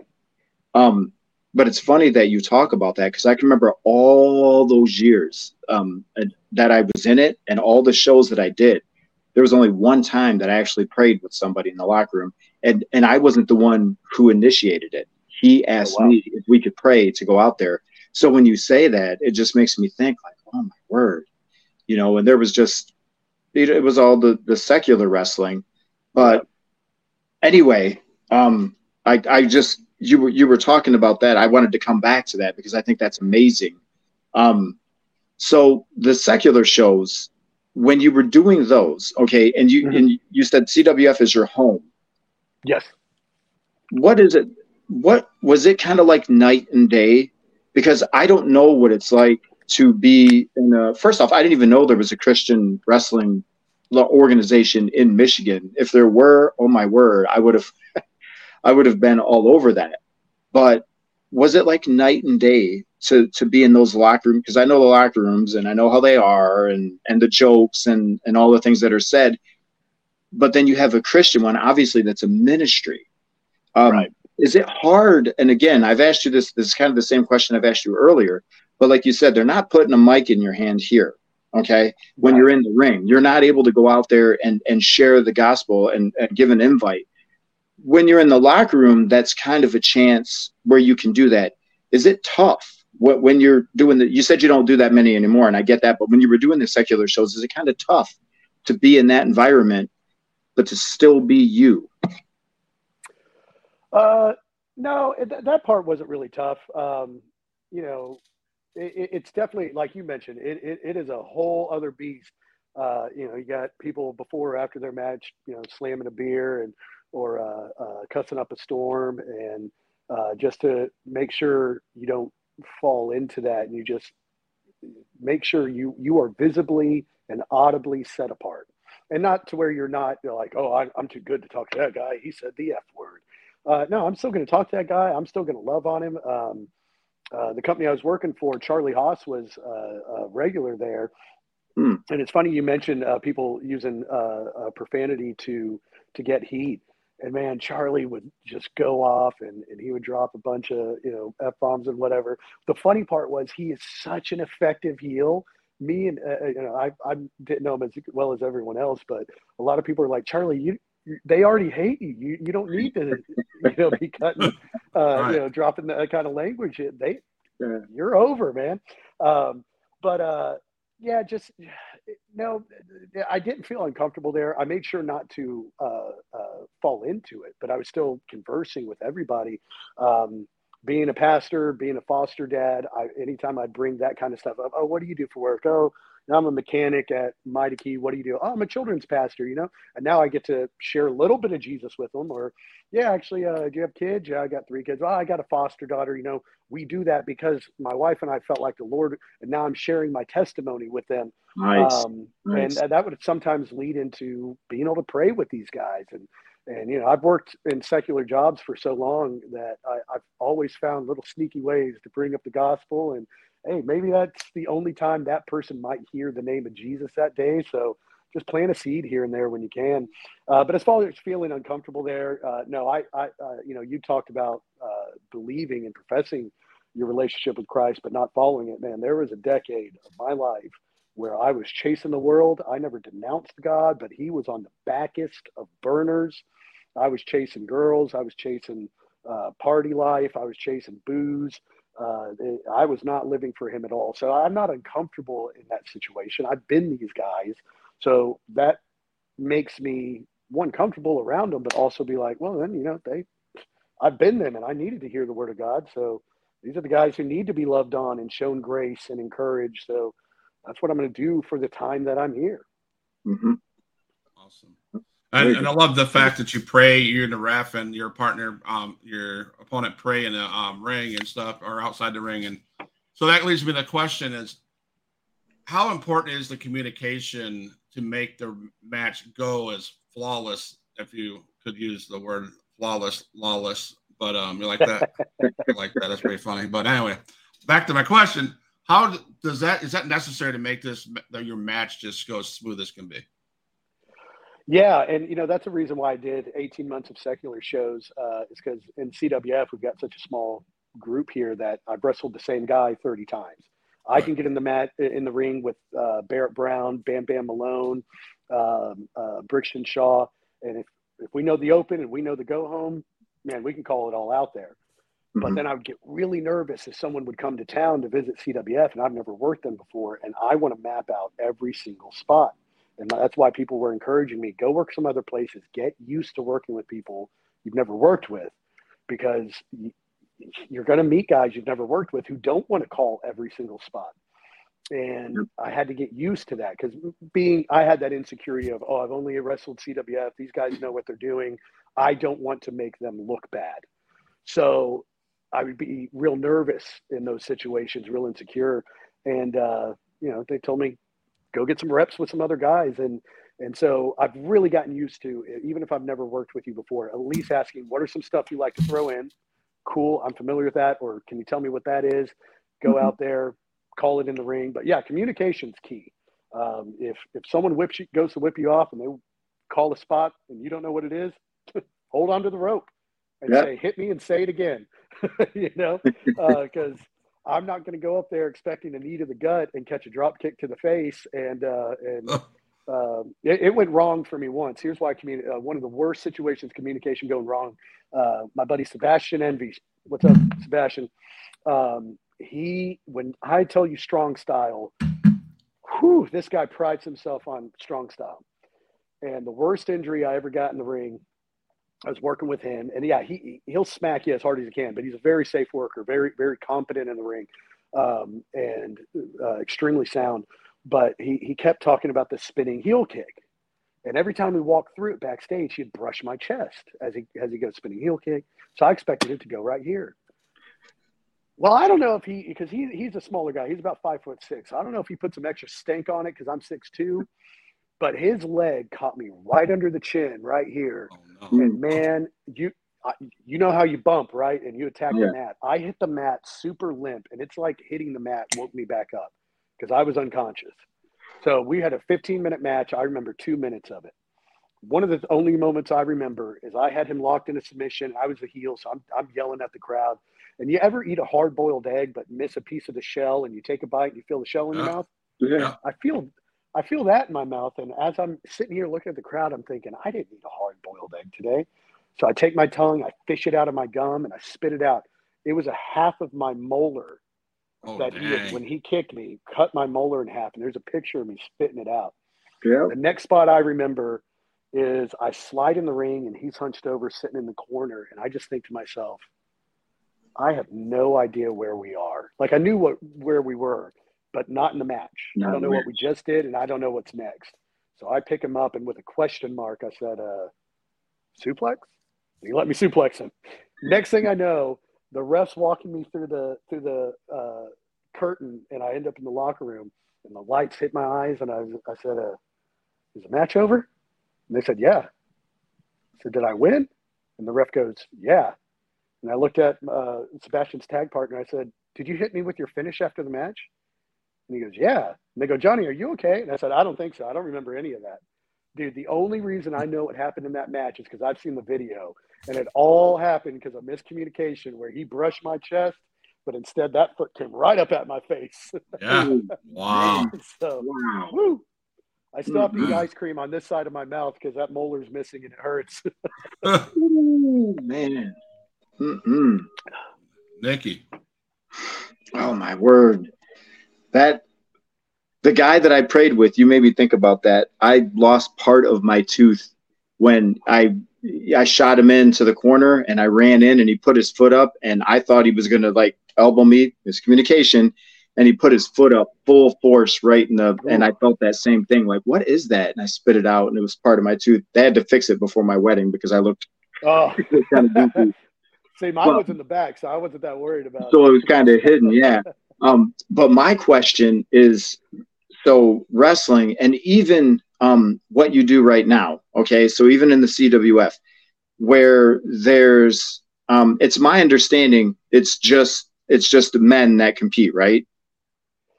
S5: Um, but it's funny that you talk about that because I can remember all those years um, that I was in it and all the shows that I did. There was only one time that I actually prayed with somebody in the locker room, and and I wasn't the one who initiated it. He asked
S4: wow.
S5: me if we could pray to go out there. So when you say that, it just makes me think like, oh my word, you know. And there was just it, it was all the the secular wrestling, but anyway, um, I I just you were you were talking about that. I wanted to come back to that because I think that's amazing. Um, so the secular shows, when you were doing those, okay, and you mm-hmm. and you said CWF is your home.
S4: Yes.
S5: What is it? What was it kind of like night and day? Because I don't know what it's like to be in a. First off, I didn't even know there was a Christian wrestling organization in Michigan. If there were, oh my word, I would have, I would have been all over that. But was it like night and day to to be in those locker rooms? Because I know the locker rooms and I know how they are and and the jokes and and all the things that are said. But then you have a Christian one, obviously that's a ministry. Um, right. Is it hard? And again, I've asked you this. This is kind of the same question I've asked you earlier. But like you said, they're not putting a mic in your hand here okay when right. you're in the ring you're not able to go out there and and share the gospel and, and give an invite when you're in the locker room that's kind of a chance where you can do that is it tough what when you're doing the you said you don't do that many anymore and i get that but when you were doing the secular shows is it kind of tough to be in that environment but to still be you
S4: uh no th- that part wasn't really tough um you know it, it's definitely like you mentioned. It, it, it is a whole other beast. Uh, you know, you got people before or after their match, you know, slamming a beer and or uh, uh, cussing up a storm, and uh, just to make sure you don't fall into that, and you just make sure you you are visibly and audibly set apart, and not to where you're not you're like, oh, I, am too good to talk to that guy. He said the f word. Uh, no, I'm still going to talk to that guy. I'm still going to love on him. Um, uh, the company I was working for, Charlie Haas was uh, a regular there. Mm. And it's funny you mentioned uh, people using uh, profanity to to get heat. And man, Charlie would just go off and, and he would drop a bunch of you know f bombs and whatever. The funny part was he is such an effective heel. Me and uh, you know I I didn't know him as well as everyone else, but a lot of people are like Charlie, you they already hate you. You you don't need to you know be cutting uh, right. you know dropping that kind of language. They yeah. you're over, man. Um, but uh, yeah, just no, I didn't feel uncomfortable there. I made sure not to uh, uh, fall into it, but I was still conversing with everybody. Um, being a pastor, being a foster dad, I, anytime I'd bring that kind of stuff up, oh, what do you do for work? Oh, I'm a mechanic at Meineke. What do you do? Oh, I'm a children's pastor, you know? And now I get to share a little bit of Jesus with them. Or, yeah, actually, uh, do you have kids? Yeah, I got three kids. Oh, I got a foster daughter. You know, we do that because my wife and I felt like the Lord, and now I'm sharing my testimony with them.
S5: Nice. Um,
S4: nice. And that would sometimes lead into being able to pray with these guys. And, and, you know, I've worked in secular jobs for so long that I, I've always found little sneaky ways to bring up the gospel and, hey, maybe that's the only time that person might hear the name of Jesus that day. So just plant a seed here and there when you can. Uh, but as far as feeling uncomfortable there, uh, no, I, I uh, you know, you talked about uh, believing and professing your relationship with Christ, but not following it. Man, there was a decade of my life where I was chasing the world. I never denounced God, but He was on the backest of burners. I was chasing girls. I was chasing uh, party life. I was chasing booze. Uh, I was not living for him at all. So I'm not uncomfortable in that situation. I've been these guys. So that makes me one comfortable around them, but also be like, well, then, you know, they, I've been them and I needed to hear the word of God. So these are the guys who need to be loved on and shown grace and encouraged. So that's what I'm going to do for the time that I'm here.
S5: Mm-hmm.
S3: Awesome. And, and, I love the fact that you pray, you're in the ref and your partner, um, your opponent pray in the um, ring and stuff or outside the ring. And so that leads me to the question is how important is the communication to make the match go as flawless, if you could use the word flawless, lawless, but um, you like that? like that. That's pretty funny. But anyway, back to my question. How does that, is that necessary to make this, your match just go as smooth as can be?
S4: Yeah, and you know that's a reason why I did 18 months of secular shows. Uh, is because in CWF we've got such a small group here that I've wrestled the same guy 30 times. I can get in the mat in the ring with uh, Barrett Brown, Bam Bam Malone, um, uh, Brixton Shaw, and if if we know the open and we know the go home, man, we can call it all out there. Mm-hmm. But then I would get really nervous if someone would come to town to visit CWF and I've never worked them before, and I want to map out every single spot. And that's why people were encouraging me go work some other places, get used to working with people you've never worked with. because you're going to meet guys you've never worked with who don't want to call every single spot. And I had to get used to that because being, I had that insecurity of, oh, I've only wrestled CWF. These guys know what they're doing. I don't want to make them look bad. So I would be real nervous in those situations, real insecure. And, uh, you know, they told me, go get some reps with some other guys. And, and so I've really gotten used to, even if I've never worked with you before, at least asking, what are some stuff you like to throw in? Cool. I'm familiar with that. Or can you tell me what that is? Go mm-hmm. out there, call it in the ring. But yeah, communication's key. Um, if, if someone whips you, goes to whip you off and they call a spot and you don't know what it is, hold on to the rope and yep. say, hit me and say it again, you know, because uh, I'm not going to go up there expecting a knee to the gut and catch a drop kick to the face. And, uh, and uh, it, it, went wrong for me once. Here's why communi- uh, one of the worst situations, communication going wrong. Uh, my buddy Sebastian Envy, what's up, Sebastian? Um, he, when I tell you strong style, whew, this guy prides himself on strong style. And the worst injury I ever got in the ring I was working with him, and yeah, he he'll smack you as hard as he can, but he's a very safe worker, very very competent in the ring, um, and uh, extremely sound. But he he kept talking about the spinning heel kick, and every time we walked through it backstage, he'd brush my chest as he as he goes spinning heel kick. So I expected it to go right here. Well, I don't know if he because he he's a smaller guy. He's about five foot six. I don't know if he put some extra stank on it because I'm six two, but his leg caught me right under the chin, right here. Oh, no. And hmm. man, you you know how you bump, right? And you attack yeah. the mat. I hit the mat super limp, and it's like hitting the mat woke me back up because I was unconscious. So we had a 15 minute match. I remember two minutes of it. One of the only moments I remember is I had him locked in a submission. I was the heel, so I'm, I'm yelling at the crowd. And you ever eat a hard boiled egg but miss a piece of the shell and you take a bite and you feel the shell in your mouth?
S5: Yeah.
S4: I feel I feel that in my mouth. And as I'm sitting here looking at the crowd, I'm thinking, I didn't eat a hard boiled egg today. So I take my tongue, I fish it out of my gum, and I spit it out. It was a half of my molar oh, that he had, when he kicked me, cut my molar in half. And there's a picture of me spitting it out.
S5: Yeah.
S4: The next spot I remember is I slide in the ring and he's hunched over sitting in the corner. And I just think to myself, I have no idea where we are. Like I knew what where we were, but not in the match. Not I don't know match. what we just did, and I don't know what's next. So I pick him up, and with a question mark, I said, uh, "Suplex." He let me suplex him. Next thing I know, the refs walking me through the through the uh, curtain, and I end up in the locker room, and the lights hit my eyes, and I, I said, uh, "Is the match over?" And they said, "Yeah." I said, "Did I win?" And the ref goes, "Yeah." And I looked at uh, Sebastian's tag partner. I said, "Did you hit me with your finish after the match?" And he goes, Yeah. And they go, Jonny, are you okay? And I said, I don't think so. I don't remember any of that. Dude, the only reason I know what happened in that match is because I've seen the video. And it all happened because of miscommunication where he brushed my chest, but instead that foot came right up at my face.
S3: Yeah. wow.
S4: so, wow. Woo, I still have to eat mm-hmm. ice cream on this side of my mouth because that molar is missing and it hurts.
S5: Ooh, man. Mm-mm.
S3: Nikki.
S5: Oh, my word that the guy that I prayed with, you made me think about that. I lost part of my tooth when I I shot him into the corner and I ran in and he put his foot up and I thought he was gonna like elbow me, miscommunication, and he put his foot up full force right in the and I felt that same thing, like, what is that? And I spit it out and it was part of my tooth. They had to fix it before my wedding because I looked
S4: oh kind of See, mine well, was in the back, so I wasn't that worried about
S5: so it. So it was kind of hidden, yeah. Um, but my question is so wrestling and even um, what you do right now, okay? So even in the CWF, where there's um, it's my understanding it's just it's just the men that compete, right?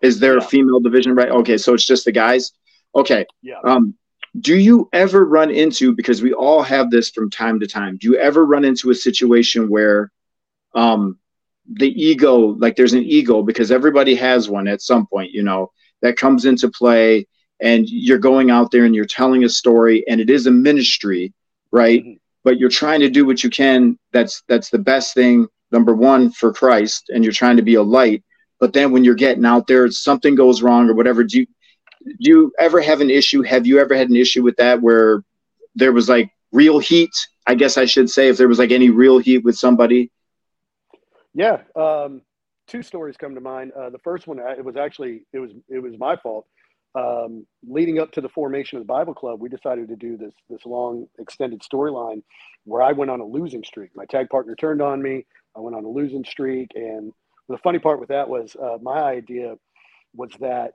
S5: Is there yeah. a female division, right? Okay, so it's just the guys. Okay.
S4: Yeah.
S5: Um, do you ever run into because we all have this from time to time? Do you ever run into a situation where um, the ego like there's an ego because everybody has one at some point you know that comes into play and you're going out there and you're telling a story and it is a ministry right mm-hmm. but you're trying to do what you can that's that's the best thing number one for christ and you're trying to be a light but then when you're getting out there something goes wrong or whatever do you do you ever have an issue have you ever had an issue with that where there was like real heat I guess I should say if there was like any real heat with somebody.
S4: Yeah, um, two stories come to mind. Uh, the first one, it was actually it was it was my fault. Um, leading up to the formation of the Bible Club, we decided to do this this long extended storyline where I went on a losing streak. My tag partner turned on me. I went on a losing streak, and the funny part with that was uh, my idea was that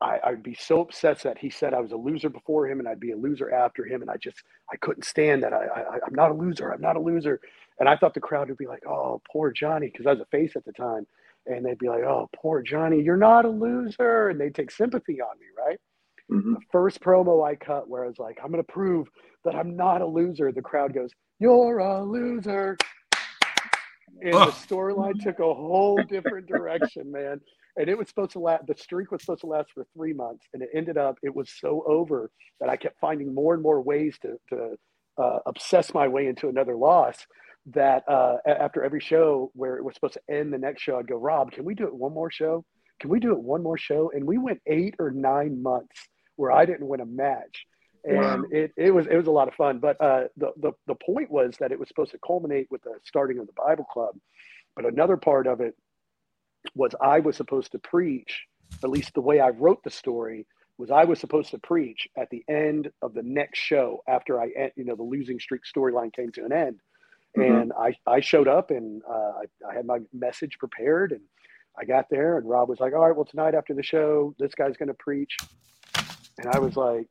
S4: I, I'd be so upset that he said I was a loser before him and I'd be a loser after him. And I just, I couldn't stand that. I, I, I'm not a loser. I'm not a loser. And I thought the crowd would be like, oh, poor Jonny, because I was a face at the time. And they'd be like, oh, poor Jonny, you're not a loser. And they'd take sympathy on me, right? Mm-hmm. The first promo I cut where I was like, I'm going to prove that I'm not a loser, the crowd goes, you're a loser. And the storyline took a whole different direction, man and it was supposed to last the streak was supposed to last for three months and it ended up it was so over that i kept finding more and more ways to, to uh, obsess my way into another loss that uh, after every show where it was supposed to end the next show i'd go rob can we do it one more show? Can we do it one more show? And we went eight or nine months where i didn't win a match. And wow. it, it was it was a lot of fun. But uh, the, the the point was that it was supposed to culminate with the starting of the bible club. But another part of it was I was supposed to preach, at least the way I wrote the story, was I was supposed to preach at the end of the next show after I, you know, the losing streak storyline came to an end. Mm-hmm. And I, I showed up and uh, I, I had my message prepared and I got there and Rob was like, all right, well, tonight after the show, this guy's going to preach. And I was like,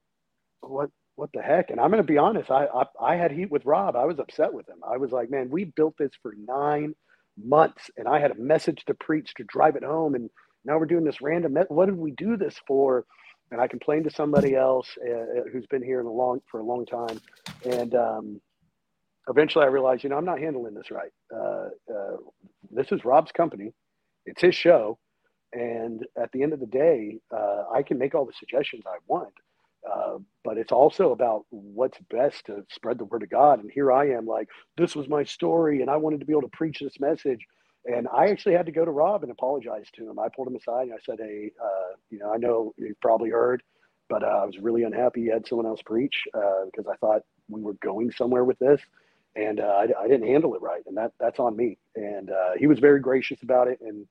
S4: what, what the heck? And I'm going to be honest. I, I, I had heat with Rob. I was upset with him. I was like, man, we built this for nine months and I had a message to preach to drive it home. And now we're doing this random, me- what did we do this for? And I complained to somebody else uh, uh, who's been here in a long, for a long time. And um, eventually I realized, you know, I'm not handling this right. Uh, uh, this is Rob's company. It's his show. And at the end of the day, uh, I can make all the suggestions I want. Uh, but it's also about what's best to spread the word of God. And here I am, like, this was my story, and I wanted to be able to preach this message. And I actually had to go to Rob and apologize to him. I pulled him aside and I said, Hey, uh, you know, I know you've probably heard, but uh, I was really unhappy you had someone else preach because I thought we were going somewhere with this. And uh, I, I, didn't handle it right. And that, that's on me. And he was very gracious about it. And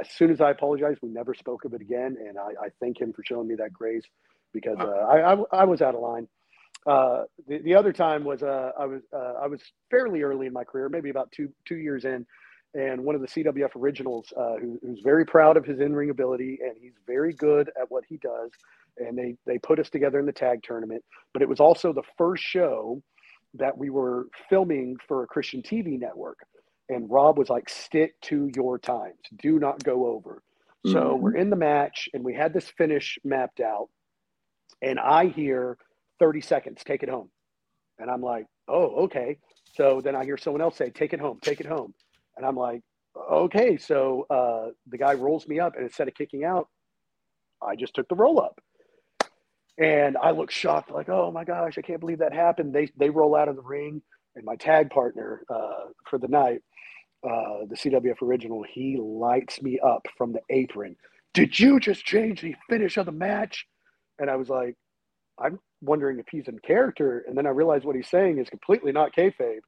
S4: as soon as I apologized, we never spoke of it again. And I, I thank him for showing me that grace because uh, I, I, I was out of line. Uh, the, the other time was uh, I was uh, I was fairly early in my career, maybe about two two years in, and one of the CWF originals uh, who, who's very proud of his in ring ability and he's very good at what he does. And they they put us together in the tag tournament, but it was also the first show that we were filming for a Christian TV network. And Rob was like, "Stick to your times. Do not go over." So mm-hmm. we're in the match, and we had this finish mapped out and I hear 30 seconds, take it home. And I'm like, oh, okay. So then I hear someone else say, take it home, take it home. And I'm like, okay. So uh, the guy rolls me up, and instead of kicking out, I just took the roll up. And I look shocked, like, oh my gosh, I can't believe that happened. They, they roll out of the ring, and my tag partner uh, for the night, uh, the CWF original, he lights me up from the apron. Did you just change the finish of the match? and I was like, I'm wondering if he's in character. And then I realized what he's saying is completely not kayfabe.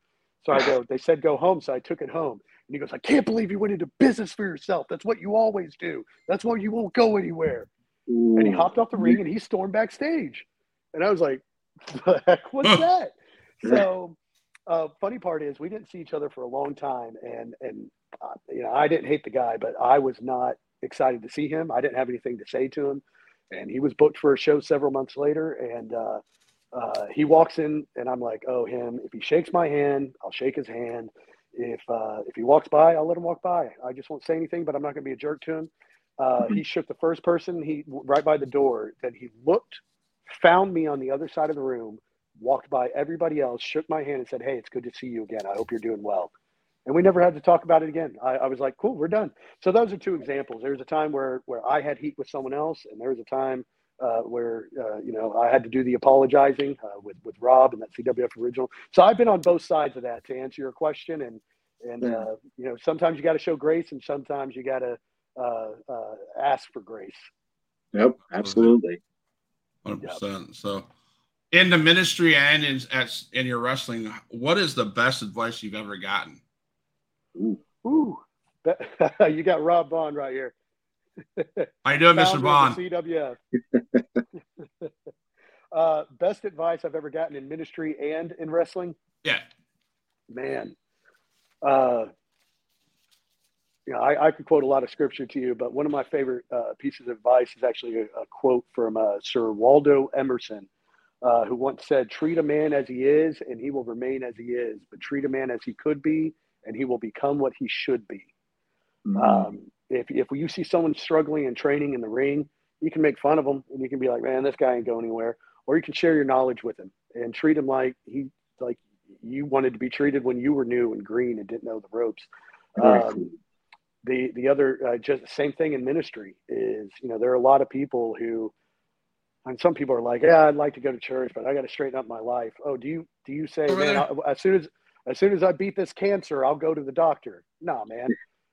S4: So I go, they said go home. So I took it home. And he goes, I can't believe you went into business for yourself. That's what you always do. That's why you won't go anywhere. Ooh. And he hopped off the ring and he stormed backstage. And I was like, the heck was that? so uh, funny part is we didn't see each other for a long time. And, and uh, you know, I didn't hate the guy, but I was not excited to see him. I didn't have anything to say to him and he was booked for a show several months later and uh, uh, he walks in and i'm like oh him if he shakes my hand i'll shake his hand if uh, if he walks by i'll let him walk by i just won't say anything but i'm not going to be a jerk to him uh, mm-hmm. he shook the first person he right by the door then he looked found me on the other side of the room walked by everybody else shook my hand and said hey it's good to see you again i hope you're doing well and we never had to talk about it again. I, I, was like, cool, we're done. So those are two examples. There's a time where where I had heat with someone else, and there was a time uh, where uh, you know I had to do the apologizing uh, with with Rob and that CWF original. So I've been on both sides of that to answer your question, and and yeah. Uh, you know sometimes you got to show grace, and sometimes you got to uh, uh, ask for grace.
S5: Yep, absolutely.
S3: Hundred percent. So In the ministry and in at, in your wrestling, what is the best advice you've ever gotten?
S4: Ooh, Ooh. you got Rob Bond right here.
S3: How you doing, Mr. Bond?
S4: CWF. uh, best advice I've ever gotten in ministry and in wrestling.
S3: Yeah,
S4: man. Uh, you know, I, I could quote a lot of scripture to you, but one of my favorite uh, pieces of advice is actually a, a quote from uh, Sir Waldo Emerson, uh, who once said, "Treat a man as he is, and he will remain as he is; but treat a man as he could be, and he will become what he should be." Mm-hmm. Um, if if you see someone struggling and training in the ring, you can make fun of them, and you can be like, "Man, this guy ain't going anywhere," or you can share your knowledge with him and treat him like he like you wanted to be treated when you were new and green and didn't know the ropes. Um, the the other uh, just same thing in ministry is you know there are a lot of people who and some people are like yeah I'd like to go to church but I got to straighten up my life. Oh, do you do you say man I, as soon as as soon as I beat this cancer I'll go to the doctor? No, man.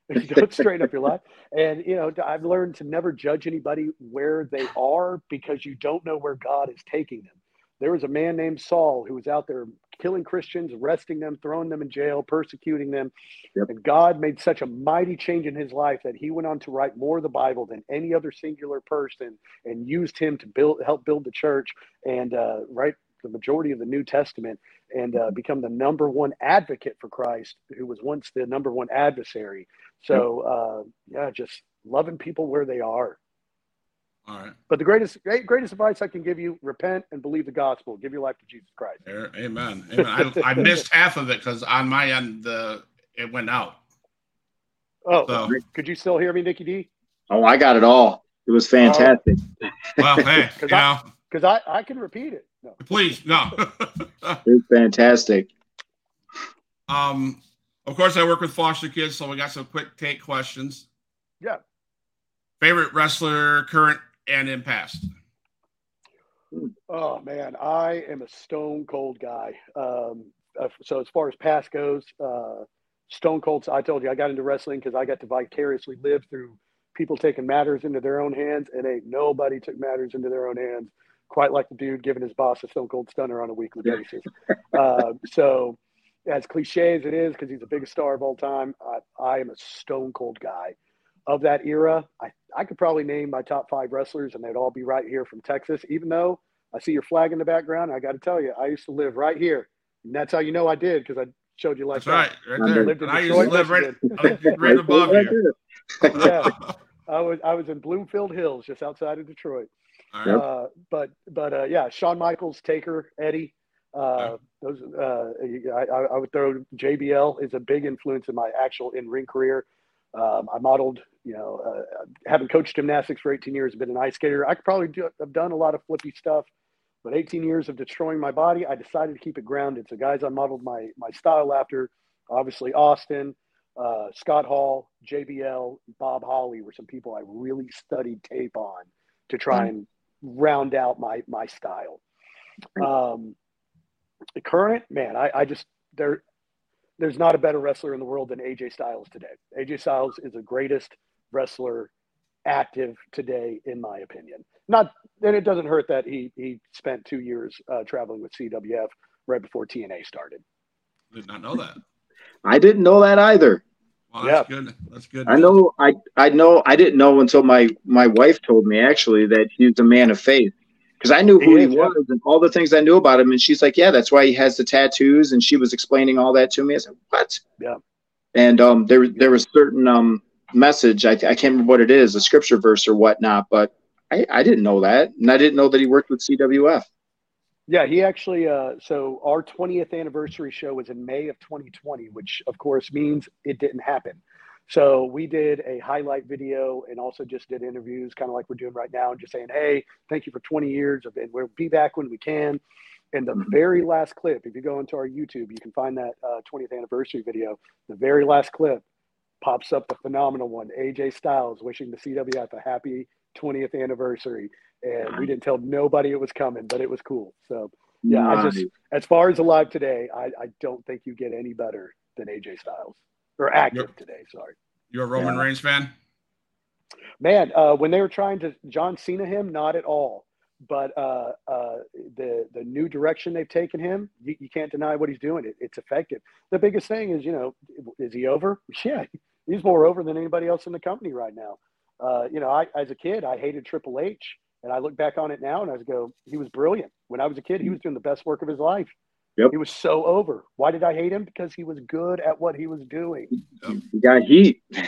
S4: don't straighten up your life. And you know, I've learned to never judge anybody where they are because you don't know where God is taking them. There was a man named Saul who was out there killing Christians, arresting them, throwing them in jail, persecuting them. Yep. And God made such a mighty change in his life that he went on to write more of the Bible than any other singular person and used him to build, help build the church and uh, write the majority of the New Testament and uh, become the number one advocate for Christ, who was once the number one adversary. So, uh, yeah, just loving people where they are
S3: all right.
S4: But the greatest greatest advice I can give you: repent and believe the gospel. Give your life to Jesus Christ.
S3: Amen. Amen. I, I missed half of it because on my end the it went out.
S4: Oh, so. could you still hear me, Nikki D?
S5: Oh, I got it all. It was fantastic.
S3: Oh. Well, hey, you know,
S4: because I, I can repeat it.
S3: No. Please, no.
S5: it's fantastic.
S3: Um, of course, I work with foster kids, so we got some quick take questions.
S4: Yeah.
S3: Favorite wrestler, current and in past?
S4: Oh man, I am a stone cold guy. Um, uh, so as far as past goes, uh, stone cold. I told you I got into wrestling because I got to vicariously live through people taking matters into their own hands, and ain't nobody took matters into their own hands quite like the dude giving his boss a stone cold stunner on a weekly basis. uh, so as cliche as it is, because he's the biggest star of all time, I, I am a stone cold guy of that era, I, I could probably name my top five wrestlers and they'd all be right here from Texas, even though I see your flag in the background. I got to tell you, I used to live right here. And that's how you know I did because I showed you like
S3: that's that. right, right there. I, lived in I used to live right, right above you.
S4: yeah, I was I was in Bloomfield Hills, just outside of Detroit. Right. Uh, but but uh, yeah, Shawn Michaels, Taker, Eddie. Uh, those uh, I, I would throw JBL is a big influence in my actual in ring career. Um, I modeled, you know, uh, having coached gymnastics for 18 years, been an ice skater. I could probably do, have done a lot of flippy stuff, but 18 years of destroying my body, I decided to keep it grounded. So guys, I modeled my my style after, obviously Austin, uh, Scott Hall, JBL, Bob Holly were some people I really studied tape on to try mm-hmm. and round out my my style. Um, the current man, I, I just there there's not a better wrestler in the world than AJ Styles today. AJ Styles is the greatest wrestler active today, in my opinion. Not, and it doesn't hurt that he he spent two years uh, traveling with CWF right before TNA started.
S3: I did not know that.
S5: I didn't know that either.
S3: Well, that's yeah. good. That's good.
S5: I know. I I know. I didn't know until my my wife told me actually that he's a man of faith because I knew who he, he was and all the things I knew about him. And she's like, "Yeah, that's why he has the tattoos." And she was explaining all that to me. I said, "What?"
S4: Yeah.
S5: And um, there there was certain um message. I, I can't remember what it is, a scripture verse or whatnot, but I I didn't know that, and I didn't know that he worked with CWF.
S4: Yeah, he actually. Uh, so our 20th anniversary show was in May of 2020, which of course means it didn't happen. So we did a highlight video and also just did interviews, kind of like we're doing right now, and just saying, "Hey, thank you for 20 years of it. We'll be back when we can." And the mm-hmm. very last clip, if you go into our YouTube, you can find that uh, 20th anniversary video. The very last clip pops up the phenomenal one: AJ Styles wishing the CWF a happy 20th anniversary, and we didn't tell nobody it was coming, but it was cool. So yeah, nice. I just as far as alive today, I, I don't think you get any better than AJ Styles or active you're, today. Sorry.
S3: You're a Roman yeah. Reigns fan?
S4: Man, uh, when they were trying to John Cena him, not at all. but uh, uh, the the new direction they've taken him, you, you can't deny what he's doing. It, it's effective. The biggest thing is, you know, is he over? Yeah, he's more over than anybody else in the company right now. Uh, you know, I as a kid, I hated Triple H, and I look back on it now and I go, he was brilliant. When I was a kid, he was doing the best work of his life.
S5: Yep.
S4: He was so over. Why did I hate him? Because he was good at what he was doing.
S5: He got heat.
S3: and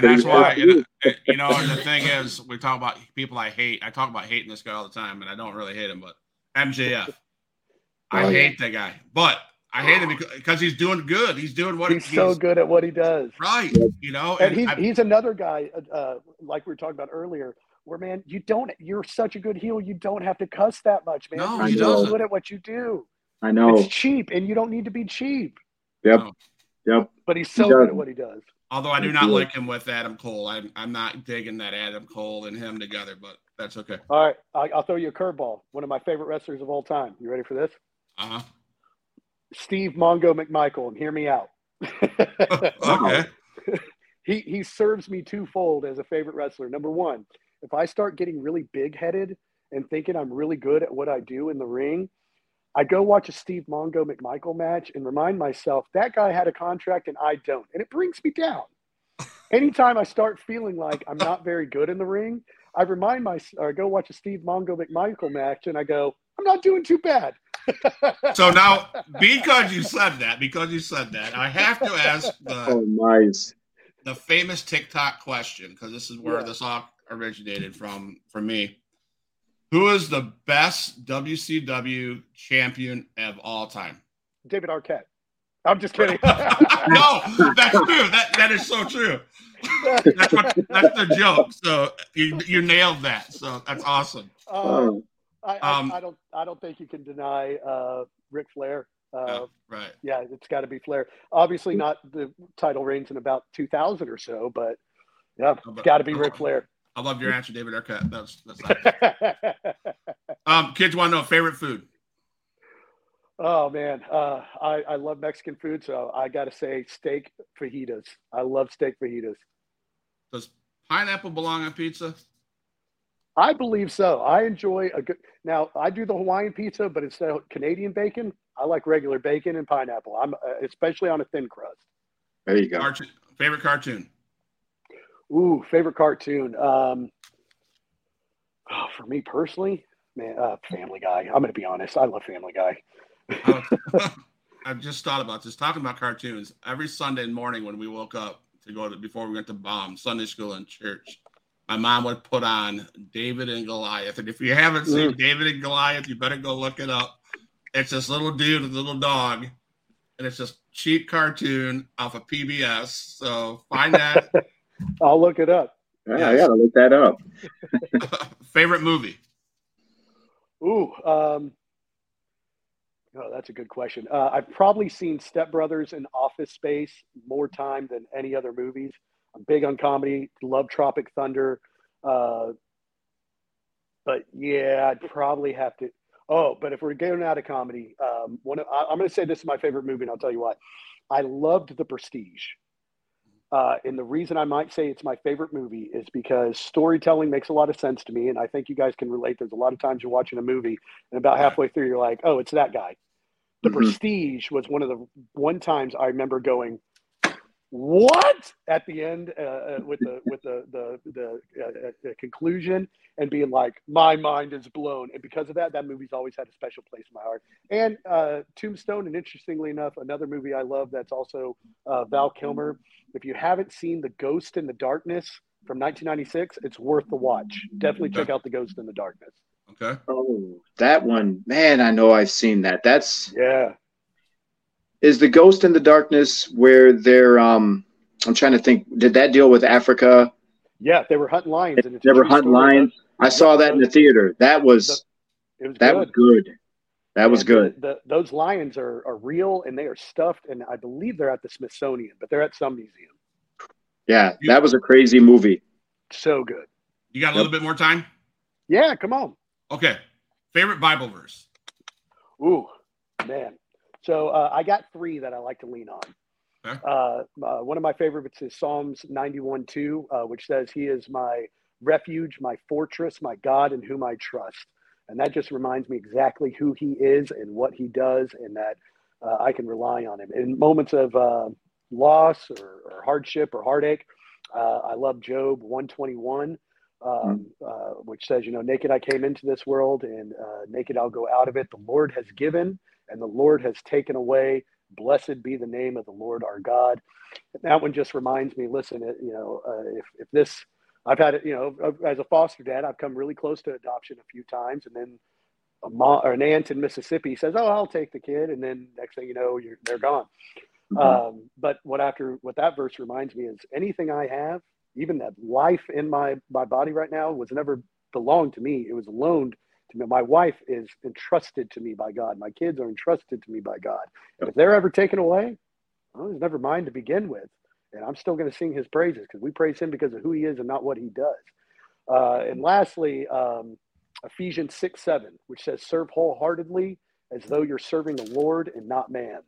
S3: that's why you know, you know the thing is we talk about people I hate. I talk about hating this guy all the time, and I don't really hate him, but MJF. I
S5: Oh, yeah.
S3: hate that guy, but I hate him because, because he's doing good. He's doing what
S4: He's so good at what he does.
S3: right. You know,
S4: and he's
S3: I-
S4: he's another guy uh, like we were talking about earlier where man you don't you're such a good heel you don't have to cuss that much man
S3: No,
S4: you're
S5: he
S4: so good at what you do
S5: I know.
S4: it's cheap and you don't need to be cheap
S5: Yep.
S3: No.
S5: Yep.
S4: but he's
S5: He
S4: so good at what he does
S3: although I do not like him with Adam Cole. I'm I'm not digging that Adam Cole and him together, but that's okay.
S4: all right I, i'll throw you a curveball one of my favorite wrestlers of all time you ready for this
S3: Uh-huh.
S4: steve mongo mcmichael and hear me out
S3: okay.
S4: he he serves me twofold as a favorite wrestler. Number one, if I start getting really big headed and thinking I'm really good at what I do in the ring, I go watch a Steve Mongo McMichael match and remind myself that guy had a contract and I don't, and it brings me down. Anytime I start feeling like I'm not very good in the ring, I remind myself, or I go watch a Steve Mongo McMichael match and I go, I'm not doing too bad.
S3: So now, because you said that, because you said that, I have to ask the,
S5: Oh, nice.
S3: the famous TikTok question because this is where
S4: Yeah.
S3: this all originated from for me. Who is the best WCW champion of all time?
S4: David Arquette. I'm just kidding.
S3: no, that's true. That that is so true. That's what that's the joke. So you you nailed that. So that's awesome.
S4: Um, I, I,
S3: Um,
S4: I don't I don't think you can deny uh, Ric Flair. Uh,
S3: right.
S4: yeah, it's got to be Flair. Obviously, not the title reigns in about 2000 or so, but yeah, it's got to be Ric Flair.
S3: I love your answer, David Arquette. That's that's nice. um. Kids want to know favorite food.
S4: oh man, uh, I I love Mexican food, so I got to say steak fajitas. I love steak fajitas.
S3: Does pineapple belong on pizza?
S4: I believe so. I enjoy a good. Now I do the Hawaiian pizza, but instead of Canadian bacon, I like regular bacon and pineapple. I'm uh, especially on a thin crust.
S5: there you go.
S3: Cartoon, favorite cartoon.
S4: Ooh, favorite cartoon. Um, oh, for me personally, man, uh, Family Guy. I'm going to be honest. I love Family Guy.
S3: Uh, I've just thought about this. Talking about cartoons, every Sunday morning when we woke up to go to before we went to bomb Sunday school and church, my mom would put on Davey and Goliath. And if you haven't seen Davey and Goliath, you better go look it up. It's this little dude with a little dog, and it's just cheap cartoon off of PBS. So find that.
S4: I'll look it up.
S5: Yeah, I gotta look that up.
S3: favorite movie.
S4: Ooh, um, oh, that's a good question. Uh, I've probably seen Step Brothers and Office Space more time than any other movies. I'm big on comedy. Love Tropic Thunder. Uh, but yeah, I'd probably have to. Oh, but if we're getting out of comedy, um, one of, I, I'm going to say this is my favorite movie, and I'll tell you why. I loved The Prestige. Uh, and the reason I might say it's my favorite movie is because storytelling makes a lot of sense to me. And I think you guys can relate. There's a lot of times you're watching a movie and about halfway through, you're like, oh, it's that guy. The
S5: Mhm.
S4: Prestige was one of the one times I remember going, what? At the end uh, uh, with the with the the the, uh, uh, the conclusion and being like my mind is blown. And because of that that movie's always had a special place in my heart. And uh, tombstone and interestingly enough another movie i love that's also uh, val kilmer. If you haven't seen the ghost in the darkness from 1996 it's worth the watch. Definitely check out the ghost in the darkness.
S3: Okay.
S5: Oh, that one, man! I know I've seen that. That's
S4: yeah
S5: is the Ghost in the Darkness where they're. Um, I'm trying to think. Did that deal with Africa?
S4: yeah they were hunting lions and it's
S5: They were hunting lions. I saw that in the theater. That was
S4: it was
S5: that
S4: good.
S5: was good. That was good.
S4: The, the, those lions are, are real and they are stuffed, and I believe they're at the Smithsonian, but they're at some museum.
S5: Yeah, that was a crazy movie.
S4: So good.
S3: You got a little bit more time?
S4: Yeah, come on.
S3: Okay. Favorite Bible verse.
S4: Ooh, man. So uh, I got three that I like to lean on.
S3: Okay.
S4: Uh, uh, one of my favorites is Psalms 91 2, uh, which says, He is my refuge, my fortress, my God in whom I trust. And that just reminds me exactly who he is and what he does, and that uh, I can rely on him. In moments of uh, loss or, or, hardship or heartache, uh, I love Job 121, um, uh, which says, You know, naked I came into this world, and uh, naked I'll go out of it. The Lord has given, and the Lord has taken away. Blessed be the name of the Lord our God. And that one just reminds me listen, you know, uh, if, if this, I've had it, you know, as a foster dad, I've come really close to adoption a few times. And then a mom or an aunt in Mississippi says, "Oh, I'll take the kid," and then next thing you know, they're gone. Mm-hmm. Um, but what after what that verse reminds me is anything I have, even that life in my my body right now, was never belonged to me. It was loaned to me. My wife is entrusted to me by God. My kids are entrusted to me by God. And if they're ever taken away, well, it's never mine to begin with. And I'm still going to sing his praises because we praise him because of who he is and not what he does. Uh, and lastly, um, Ephesians 6 7, which says, Serve wholeheartedly as though you're serving the Lord and not man.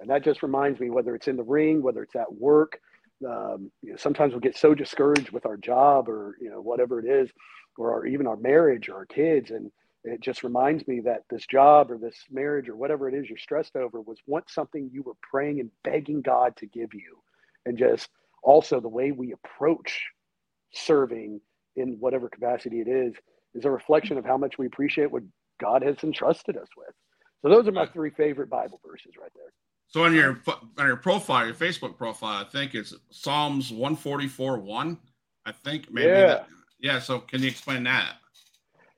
S4: And that just reminds me, whether it's in the ring, whether it's at work, um, you know, sometimes we get so discouraged with our job or, you know, whatever it is, or our, even our marriage or our kids. And it just reminds me that this job or this marriage or whatever it is you're stressed over was once something you were praying and begging God to give you. And just also the way we approach serving in whatever capacity it is is a reflection of how much we appreciate what God has entrusted us with. So those are my three favorite Bible verses right there.
S3: So on your on your profile, your Facebook profile, I think it's Psalms 144 1. I think maybe
S4: yeah.
S3: That, yeah. So can you explain that?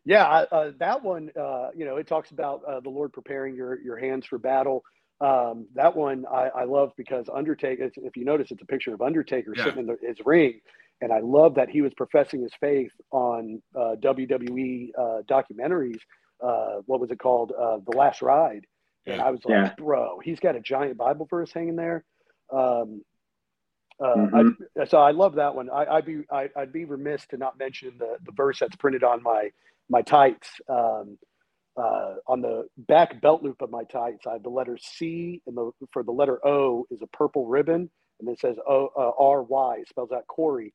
S4: Yeah, uh, that one, uh, you know, it talks about uh, the Lord preparing your your hands for battle. Um, that one I, I love because Undertaker. If you notice, it's a picture of Undertaker yeah. sitting in the, his ring, and I love that he was professing his faith on uh, WWE uh, documentaries. Uh, what was it called? Uh, the Last Ride. And I was like, yeah. bro, he's got a giant Bible verse hanging there. Um, uh, mm-hmm. I, so I love that one. I, would be I, would be remiss to not mention the, the verse that's printed on my my tights. Um, uh, on the back belt loop of my tights, I have the letter C, and the for the letter O is a purple ribbon, and it says O uh, R Y. spells out Corey.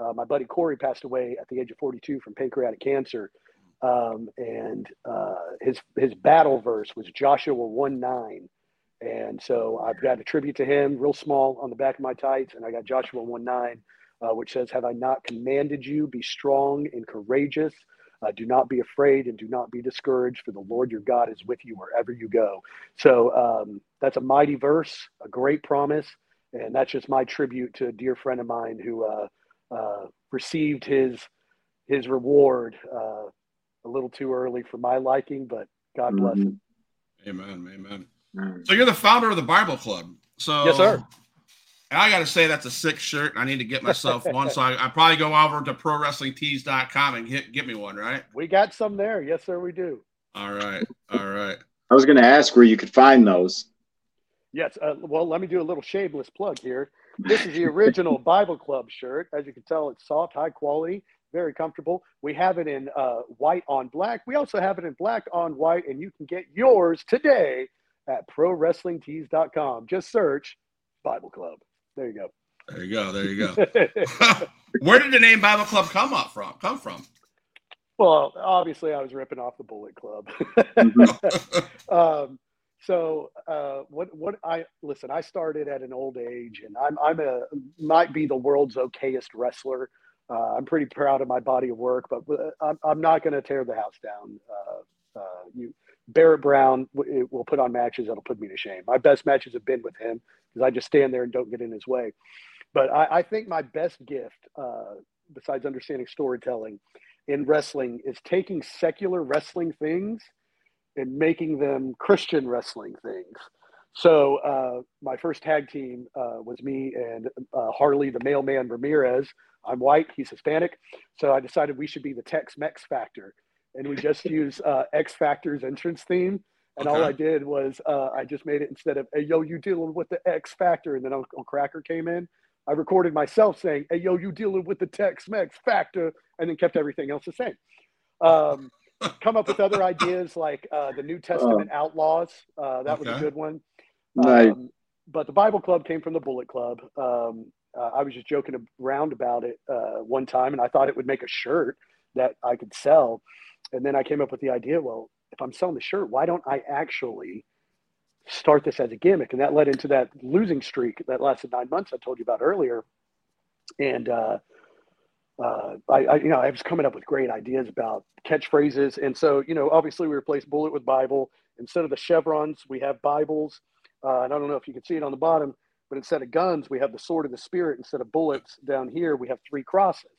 S4: Uh, my buddy Corey passed away at the age of 42 from pancreatic cancer. Um, and uh, his his battle verse was Joshua 1 9. And so I've got a tribute to him, real small on the back of my tights. And I got Joshua 1 9, uh, which says, Have I not commanded you, be strong and courageous? Uh, do not be afraid and do not be discouraged, for the Lord your God is with you wherever you go. So um, that's a mighty verse, a great promise. And that's just my tribute to a dear friend of mine who uh, uh, received his his reward uh, a little too early for my liking, but God bless mm-hmm. him.
S3: Amen. Amen. Mm-hmm. So you're the founder of the Bible Club. So
S4: yes, sir.
S3: And I got to say that's a sick shirt. I need to get myself one. So I, I probably go over to prowrestlingtees.com and get, get me one, right?
S4: We got some there. Yes, sir, we do.
S3: All right. All right.
S5: I was going to ask where you could find those.
S4: Yes. Uh, well, let me do a little shameless plug here. This is the original Bible Club shirt. As you can tell, it's soft, high quality, very comfortable. We have it in uh, white on black. We also have it in black on white, and you can get yours today at prowrestlingtees.com. Just search Bible Club. There you go.
S3: There you go. There you go. Where did the name Bible Club come up from? Come from?
S4: Well, obviously, I was ripping off the Bullet Club. Mm-hmm. um, so uh, what what I listen, I started at an old age, and I'm I'm a might be the world's okayest wrestler. Uh, I'm pretty proud of my body of work, but uh, I'm, I'm not going to tear the house down. Uh, uh, you Barrett Brown will put on matches that'll put me to shame. My best matches have been with him because I just stand there and don't get in his way. But I, I think my best gift, uh, besides understanding storytelling in wrestling, is taking secular wrestling things and making them Christian wrestling things. So uh, my first tag team uh, was me and uh, Harley, the mailman Ramirez. I'm white, he's Hispanic, so I decided we should be the Tex-Mex Factor, and we just use uh, X Factor's entrance theme. And okay. all I did was uh, I just made it instead of "Hey yo, you dealing with the X Factor," and then Uncle Kracker came in. I recorded myself saying, "Hey yo, you dealing with the Tex-Mex Factor," and then kept everything else the same. Um, come up with other ideas like uh, the New Testament oh. Outlaws. Uh, that okay. was a good one.
S5: Nice. Um,
S4: but the Bible Club came from the Bullet Club. Um, uh, I was just joking around about it uh, one time, and I thought it would make a shirt that I could sell. and then I came up with the idea. Well, I'm selling the shirt, why don't I actually start this as a gimmick? And that led into that losing streak that lasted nine months I told you about earlier. And uh, uh, I, I, you know, I was coming up with great ideas about catchphrases. And so, you know, obviously we replaced bullet with Bible. Instead of the chevrons, we have Bibles. Uh, and I don't know if you can see it on the bottom, but instead of guns, we have the sword of the spirit. Instead of bullets down here, we have three crosses.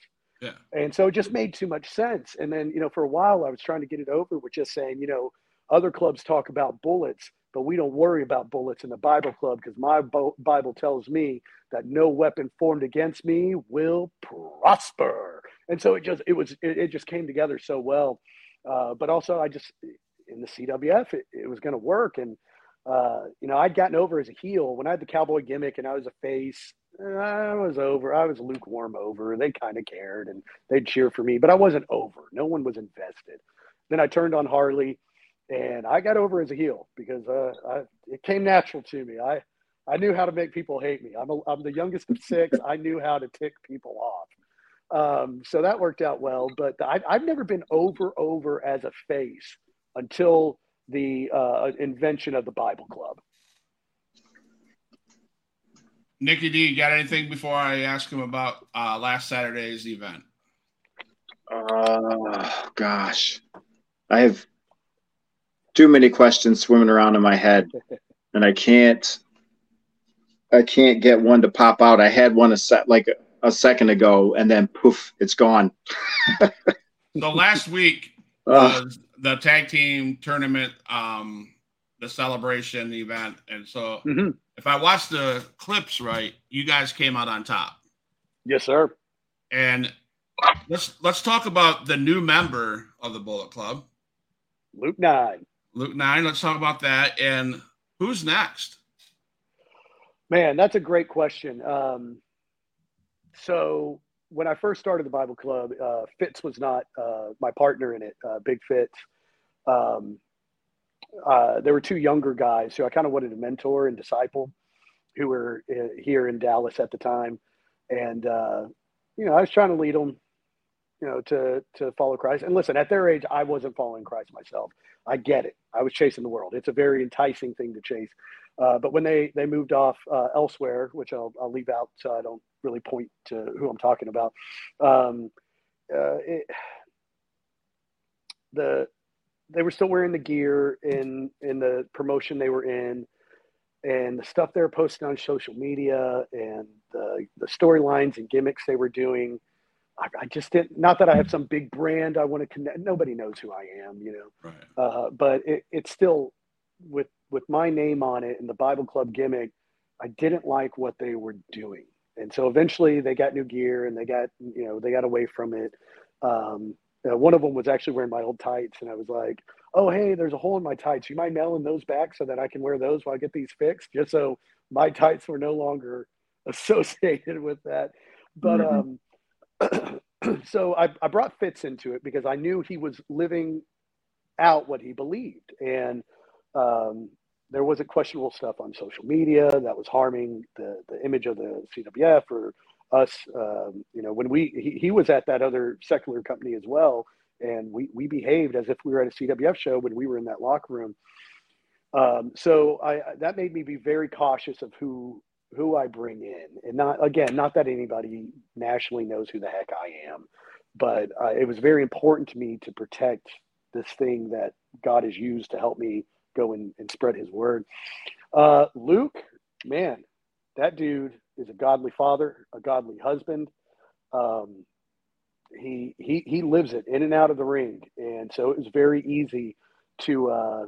S3: Yeah.
S4: And so it just made too much sense. And then, you know, for a while I was trying to get it over with just saying, you know, other clubs talk about bullets, but we don't worry about bullets in the Bible club because my Bible tells me that no weapon formed against me will prosper. And so it just it was it, it just came together so well. Uh, but also I just in the CWF it, it was going to work and uh, you know I'd gotten over as a heel when I had the cowboy gimmick and I was a face. I was over. I was lukewarm over. They kind of cared and they'd cheer for me, but I wasn't over. No one was invested. Then I turned on Harley and I got over as a heel because uh, I, it came natural to me. I I knew how to make people hate me. I'm a, I'm the youngest of six. I knew how to tick people off. Um, so that worked out well. But I, I've never been over over as a face until the uh, invention of the Bible Club.
S3: Nikki D, you got anything before I ask him about uh, last Saturday's event?
S5: Uh, gosh, I have too many questions swimming around in my head, and I can't. I can't get one to pop out. I had one a set like a, a second ago, and then poof, it's gone.
S3: so last week was the tag team tournament, um, the celebration the event, and so
S4: mm-hmm.
S3: If I watch the clips right, you guys came out on top.
S4: Yes, sir.
S3: And let's let's talk about the new member of the Bullet Club,
S4: Luke Nine.
S3: Luke Nine. Let's talk about that. And who's next?
S4: Man, that's a great question. Um, so when I first started the Bible Club, uh, Fitz was not uh, my partner in it. Uh, Big Fitz. Um, uh, there were two younger guys who I kind of wanted to mentor and disciple, who were uh, here in Dallas at the time, and uh, you know I was trying to lead them, you know, to to follow Christ. And listen, at their age, I wasn't following Christ myself. I get it. I was chasing the world. It's a very enticing thing to chase. Uh, but when they they moved off uh, elsewhere, which I'll, I'll leave out so I don't really point to who I'm talking about, um, uh, it, the they were still wearing the gear in in the promotion they were in, and the stuff they were posting on social media and the the storylines and gimmicks they were doing. I, I, just didn't. Not that I have some big brand I want to connect. Nobody knows who I am, you know.
S3: Right.
S4: Uh, but it, it's still with with my name on it and the Bible Club gimmick. I didn't like what they were doing, and so eventually they got new gear and they got you know they got away from it. Um, uh, one of them was actually wearing my old tights, and I was like, "Oh, hey, there's a hole in my tights. You mind mailing those back so that I can wear those while I get these fixed?" Just so my tights were no longer associated with that. But mm-hmm. um, so I, I brought Fitz into it because I knew he was living out what he believed. And um, there wasn't questionable stuff on social media that was harming the, the image of the CWF or us. Um, you know, when we, he, he was at that other secular company as well. And we, we behaved as if we were at a CWF show when we were in that locker room. Um, so I, that made me be very cautious of who who I bring in, and not again, not that anybody nationally knows who the heck I am, but uh, it was very important to me to protect this thing that God has used to help me go and, and spread His word. Uh, Luke, man, that dude is a godly father, a godly husband. Um, he he he lives it in and out of the ring, and so it was very easy to uh,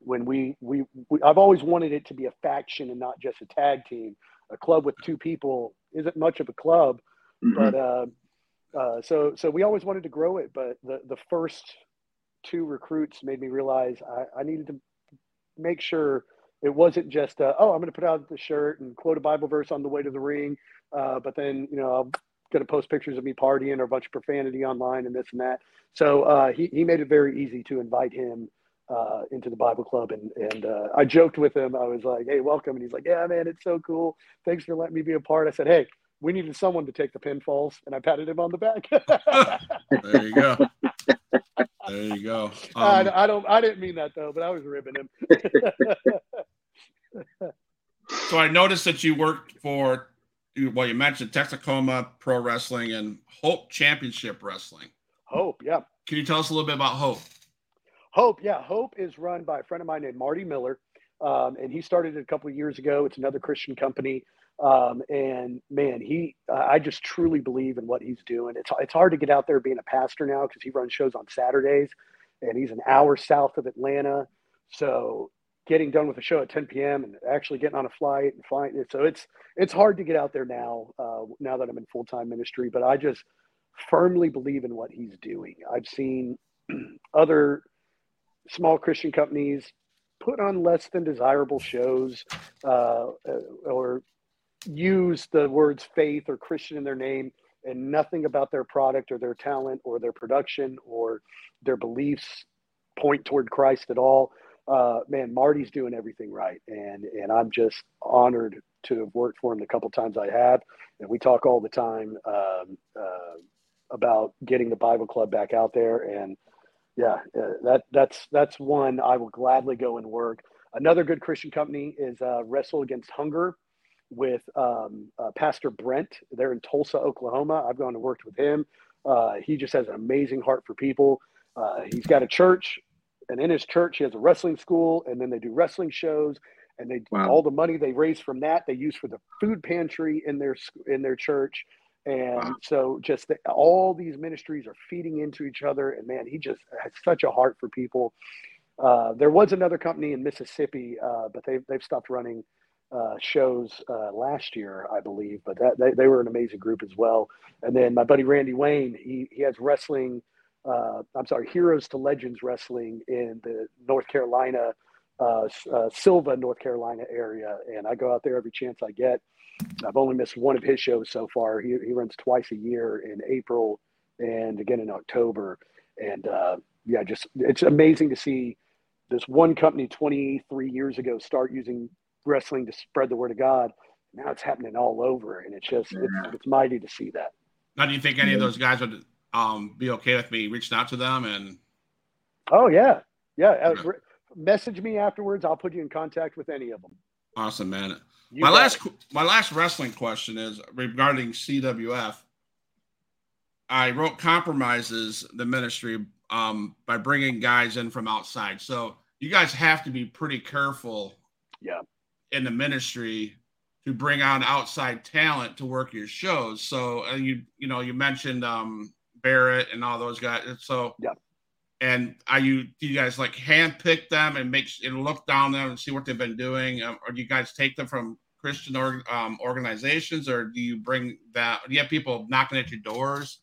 S4: when we, we, we I've always wanted it to be a faction and not just a tag team. A club with two people isn't much of a club, mm-hmm. but uh, uh, so so we always wanted to grow it. But the the first two recruits made me realize I, I needed to make sure it wasn't just uh, oh I'm going to put out the shirt and quote a Bible verse on the way to the ring, uh, but then you know I'm going to post pictures of me partying or a bunch of profanity online and this and that. So uh, he he made it very easy to invite him uh, into the Bible Club, and and uh, I joked with him. I was like, "Hey, welcome," and he's like, "Yeah, man, it's so cool. Thanks for letting me be a part." I said, "Hey, we needed someone to take the pinfalls," and I patted him on the back.
S3: there you go. There you go. Um,
S4: I, I don't. I didn't mean that though, but I was ribbing him.
S3: so I noticed that you worked for, well, you mentioned Texacoma Pro Wrestling and Hope Championship Wrestling.
S4: Hope, yeah.
S3: Can you tell us a little bit about Hope?
S4: Hope, yeah. Hope is run by a friend of mine named Marty Miller, um, and he started it a couple of years ago. It's another Christian company, um, and man, he, uh, I just truly believe in what he's doing. It's it's hard to get out there being a pastor now because he runs shows on Saturdays, and he's an hour south of Atlanta, so getting done with a show at 10 p.m. and actually getting on a flight and flying. It. So it's it's hard to get out there now. Uh, now that I'm in full time ministry, but I just firmly believe in what he's doing. I've seen other small Christian companies put on less than desirable shows uh, or use the words faith or Christian in their name and nothing about their product or their talent or their production or their beliefs point toward Christ at all. Uh, man, Marty's doing everything right, and and I'm just honored to have worked for him the couple times I have, and we talk all the time um, uh, about getting the Bible Club back out there, and yeah, uh, that that's that's one I will gladly go and work. Another good Christian company is uh, Wrestle Against Hunger with um, uh, Pastor Brent. They're in Tulsa, Oklahoma. I've gone and worked with him. Uh, he just has an amazing heart for people. Uh, he's got a church, and in his church, he has a wrestling school, and then they do wrestling shows. And they
S5: Wow.
S4: all the money they raise from that they use for the food pantry in their in their church. And
S5: Wow.
S4: so, just the, all these ministries are feeding into each other. And man, he just has such a heart for people. Uh, there was another company in Mississippi, uh, but they've they've stopped running uh, shows uh, last year, I believe. But that they, they were an amazing group as well. And then my buddy Randy Wayne, he he has wrestling. Uh, I'm sorry, Heroes to Legends wrestling in the North Carolina, uh, uh, Sylva, North Carolina area, and I go out there every chance I get. I've only missed one of his shows so far. He he runs twice a year in April and again in October. And uh, yeah, just it's amazing to see this one company 23 years ago start using wrestling to spread the word of God. Now it's happening all over, and it's just it's, it's mighty to see that.
S3: Now, do you think any of those guys would um, be okay with me reaching out to them? And
S4: Oh yeah, yeah. Uh, re- message me afterwards. I'll put you in contact with any of them.
S3: awesome, man.
S4: You
S3: my last
S4: it.
S3: my last wrestling question is regarding CWF. I wrote compromises the ministry um, by bringing guys in from outside. So you guys have to be pretty careful.
S4: Yeah.
S3: In the ministry to bring on outside talent to work your shows. So uh, you you know you mentioned um, Barrett and all those guys. So
S4: Yeah.
S3: And are you do you guys like handpick them and make and look down them and see what they've been doing, um, or do you guys take them from Christian org, um, organizations, or do you bring that? Do you have people knocking at your doors?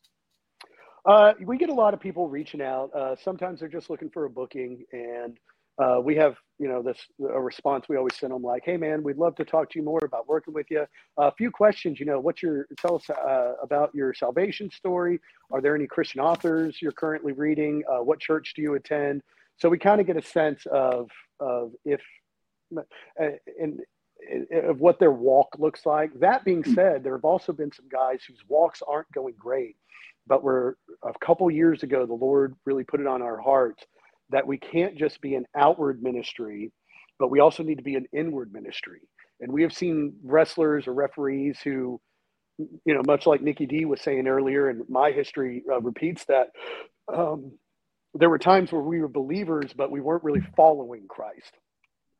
S4: Uh, we get a lot of people reaching out. Uh, sometimes they're just looking for a booking, and uh, we have, you know, this a response we always send them like, "Hey, man, we'd love to talk to you more about working with you. a few questions, you know, what's your tell us uh, about your salvation story? Are there any Christian authors you're currently reading? Uh, what church do you attend? So we kind of get a sense of of if uh, and of what their walk looks like. That being said, there have also been some guys whose walks aren't going great, but we're a couple years ago, the Lord really put it on our hearts that we can't just be an outward ministry, but we also need to be an inward ministry. And we have seen wrestlers or referees who, you know, much like Nikki D was saying earlier, and my history uh, repeats that. Um, there were times where we were believers, but we weren't really following Christ.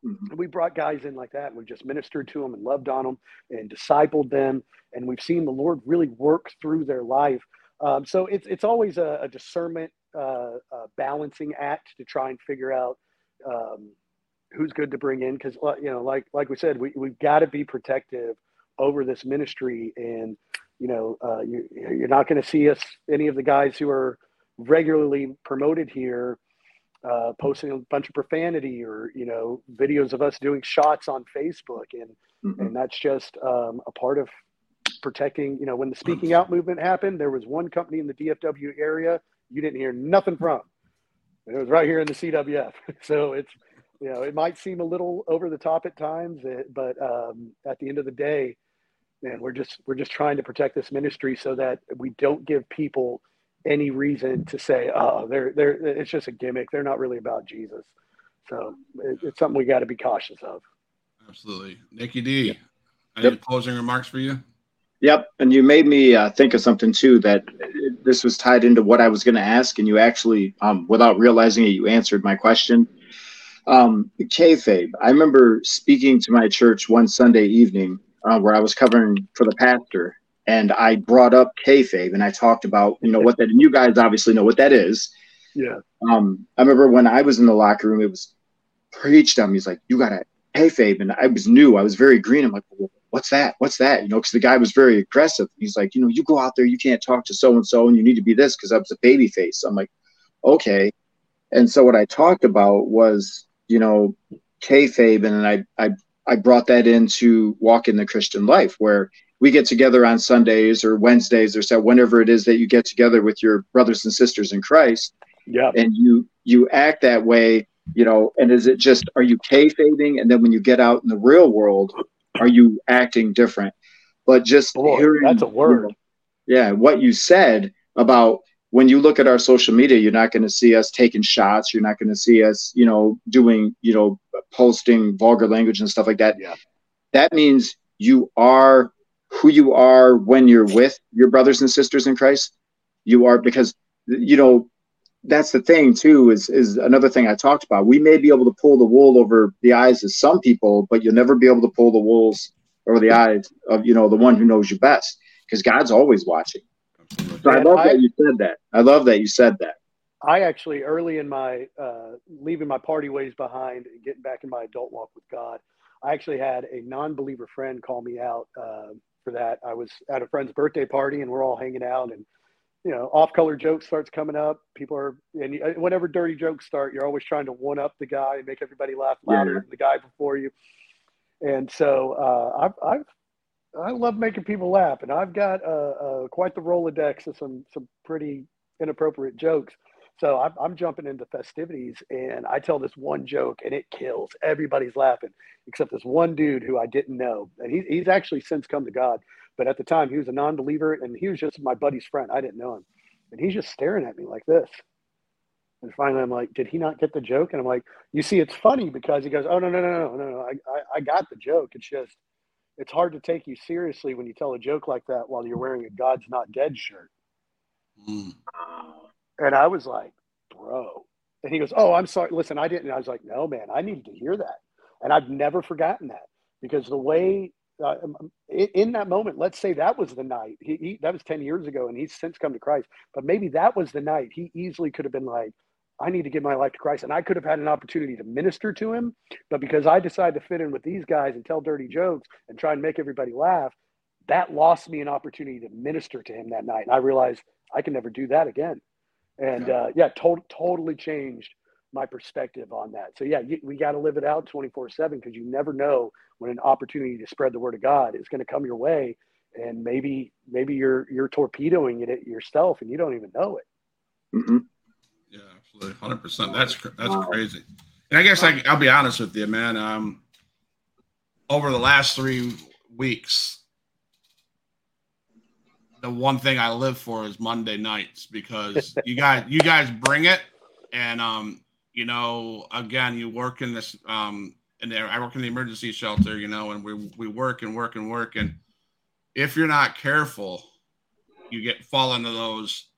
S5: Mhm.
S4: And we brought guys in like that, and we just ministered to them and loved on them and discipled them. And we've seen the Lord really work through their life. Um, so it's it's always a, a discernment, uh, uh, balancing act to try and figure out um, who's good to bring in. Because you know, like like we said, we we've got to be protective over this ministry, and you know, uh, you, you're not going to see us any of the guys who are regularly promoted here uh, posting a bunch of profanity or you know videos of us doing shots on Facebook, and
S5: Mhm.
S4: and that's just um, a part of protecting. You know, when the speaking out movement happened, there was one company in the DFW area you didn't hear nothing from. And it was right here in the CWF. So it's you know it might seem a little over the top at times, eh, but um, at the end of the day, man, we're just we're just trying to protect this ministry so that we don't give people any reason to say, oh, they're they're it's just a gimmick. They're not really about Jesus. So it, it's something we got to be cautious of.
S3: Absolutely, Nikki D. Yep. Any yep. closing remarks for you?
S5: Yep, and you made me uh, think of something too. That this was tied into what I was going to ask, and you actually, um, without realizing it, you answered my question. Um, kayfabe. I remember speaking to my church one Sunday evening uh, where I was covering for the pastor, and I brought up kayfabe, and I talked about you know what that, and you guys obviously know what that is.
S4: Yeah.
S5: Um, I remember when I was in the locker room, it was preached on me. He's like, "You got to kayfabe," and I was new. I was very green. I'm like, well, "What's that? What's that?" You know, because the guy was very aggressive. He's like, "You know, you go out there, you can't talk to so and so, and you need to be this because I was a baby face." I'm like, "Okay." And so what I talked about was, you know, kayfabe, and I I I brought that into walking the Christian life, where we get together on Sundays or Wednesdays or so, whenever it is that you get together with your brothers and sisters in Christ.
S4: Yeah.
S5: And you you act that way, you know, and is it just are you kayfabing and then when you get out in the real world, are you acting different? But just
S4: hearing that's a word.
S5: Yeah, what you said about when you look at our social media, you're not going to see us taking shots. You're not going to see us, you know, doing, you know, posting vulgar language and stuff like that.
S4: Yeah.
S5: That means you are who you are when you're with your brothers and sisters in Christ. You are because you know that's the thing too is is another thing I talked about. We may be able to pull the wool over the eyes of some people, but you'll never be able to pull the wools over the eyes of you know the one who knows you best because God's always watching. So I love I, that you said that. I love that you said that.
S4: I actually early in my uh, leaving my party ways behind and getting back in my adult walk with God, I actually had a non-believer friend call me out uh, for that. I was at a friend's birthday party and we're all hanging out and you know off-color jokes starts coming up. People are and uh, whenever dirty jokes start, you're always trying to one up the guy and make everybody laugh louder yeah. than the guy before you. And so uh, I've, I've I love making people laugh, and I've got uh, uh, quite the Rolodex of some some pretty inappropriate jokes. So I'm, I'm, jumping into festivities and I tell this one joke and it kills. Everybody's laughing except this one dude who I didn't know. And he, he's actually since come to God. But at the time, he was a non believer and he was just my buddy's friend. I didn't know him. And he's just staring at me like this. And finally, I'm like, did he not get the joke? And I'm like, you see, it's funny because he goes, oh, no, no, no, no, no, no. I, I, I got the joke. It's just, it's hard to take you seriously when you tell a joke like that while you're wearing a God's Not Dead shirt. Mm. And I was like, bro. And he goes, oh, I'm sorry. Listen, I didn't. And I was like, no, man, I needed to hear that. And I've never forgotten that because the way uh, um, um, in that moment, let's say that was the night. He, he, that was 10 years ago and he's since come to Christ. But maybe that was the night he easily could have been like, I need to give my life to Christ. And I could have had an opportunity to minister to him. But because I decided to fit in with these guys and tell dirty jokes and try and make everybody laugh, that lost me an opportunity to minister to him that night. And I realized I can never do that again and uh, yeah, to- totally changed my perspective on that. So yeah, you, we got to live it out 24 seven because you never know when an opportunity to spread the word of God is going to come your way. And maybe, maybe you're, you're torpedoing it yourself and you don't even know it.
S3: Mm-hmm. Yeah, absolutely. hundred percent. That's, that's crazy. And I guess I, I'll be honest with you, man. Um, over the last three weeks, the one thing I live for is Monday nights because you guys you guys bring it, and um, you know, again, you work in this um, and I work in the emergency shelter, you know, and we we work and work and work, and if you're not careful, you get fall into those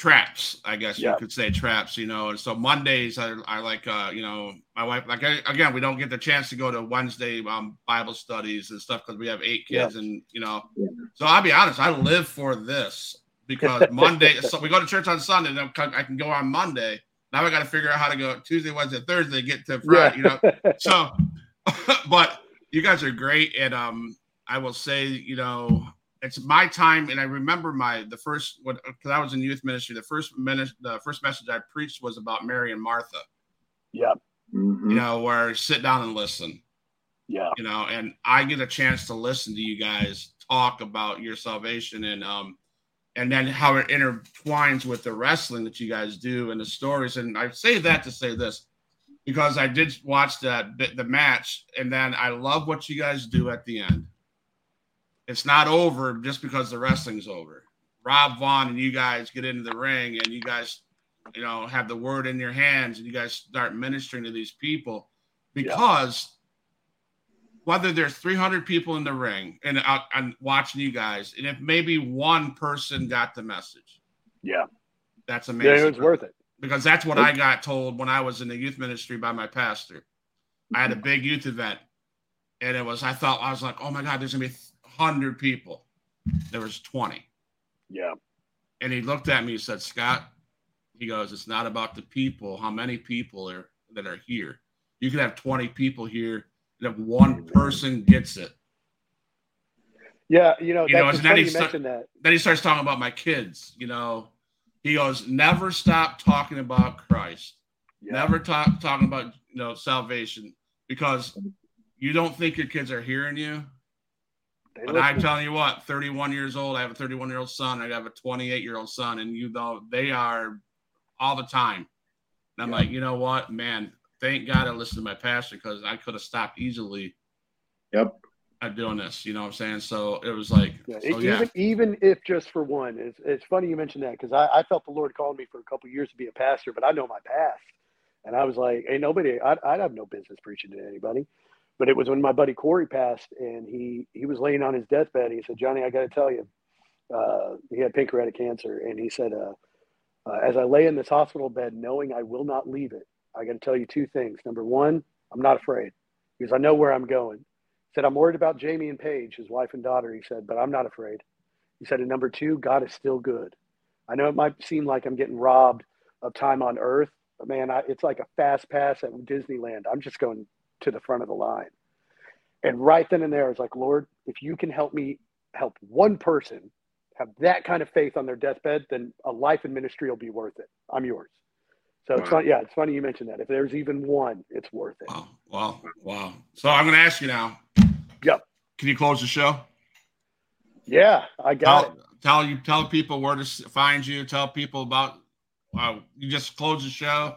S3: traps, I guess you could say traps, you know. And so Mondays, I, I like, uh, you know, my wife, like, I, again, we don't get the chance to go to Wednesday um, Bible studies and stuff because we have eight kids, and you know. Yeah. So I'll be honest, I live for this because Monday, so we go to church on Sunday, then I can go on Monday. Now I got to figure out how to go Tuesday, Wednesday, Thursday, get to Friday, yeah. you know. so, but you guys are great, and um, I will say, you know, it's my time and i remember my the first what because i was in youth ministry the first minute the first message i preached was about mary and martha
S4: yeah
S3: mm-hmm. you know where sit down and listen
S4: yeah
S3: you know and i get a chance to listen to you guys talk about your salvation and um and then how it intertwines with the wrestling that you guys do and the stories. And i say that to say this because i did watch that the match and then i love what you guys do at the end. It's not over just because the wrestling's over. Rob Vaughn and you guys get into the ring and you guys, you know, have the word in your hands and you guys start ministering to these people because whether there's 300 people in the ring and uh, I'm watching you guys, and if maybe one person got the message,
S4: Yeah.
S3: that's amazing.
S4: Yeah, it was worth it.
S3: because that's what I got told when I was in the youth ministry by my pastor. I had a big youth event, and it was I thought I was like, oh my god, there's gonna be hundred people. There was twenty,
S4: Yeah.
S3: and he looked at me and said, Scott, he goes, it's not about the people, how many people are that are here. You could have twenty people here, if one person gets it,
S4: Yeah. You know,
S3: You know,
S4: that's
S3: and
S4: it's
S3: then he start-
S4: that.
S3: then he starts talking about my kids. You know, he goes, never stop talking about Christ.
S4: Yeah.
S3: Never talk talking about you know salvation because you don't think your kids are hearing you.
S4: They
S3: But I'm telling you what, 31 years old, I have a 31 year old son, I have a 28 year old son, and you know they are all the time. And I'm
S4: Yeah.
S3: like, you know what, man, thank God I listened to my pastor because I could have stopped easily
S5: Yep.
S3: at doing this. You know what I'm saying? So it was like,
S4: Yeah,
S3: so
S4: e-
S3: yeah,
S4: even even if just for one, it's, it's funny you mentioned that because I, I felt the Lord calling me for a couple years to be a pastor, but I know my past, and I was like, hey, nobody, I'd, I'd have no business preaching to anybody. But it was when my buddy Corey passed, and he he was laying on his deathbed. And he said, Jonny, I got to tell you, uh, he had pancreatic cancer, and he said, uh, uh, as I lay in this hospital bed, knowing I will not leave it, I got to tell you two things. Number one, I'm not afraid because I know where I'm going. He said, I'm worried about Jamie and Paige, his wife and daughter. He said, but I'm not afraid. He said, and number two, God is still good. I know it might seem like I'm getting robbed of time on earth, but man, I, it's like a fast pass at Disneyland. I'm just going to the front of the line. And right then and there, I was like, Lord, if you can help me help one person have that kind of faith on their deathbed, then a life in ministry will be worth it. I'm yours. So it's
S3: Wow.
S4: funny. Yeah, it's funny you mentioned that. If there's even one, it's worth it.
S3: wow, wow, wow. So I'm going to ask you now.
S4: Yep.
S3: Can you close the show?
S4: Yeah, I got it.
S3: tell, tell you tell people where to find you. Tell people about. Uh, you just close the show.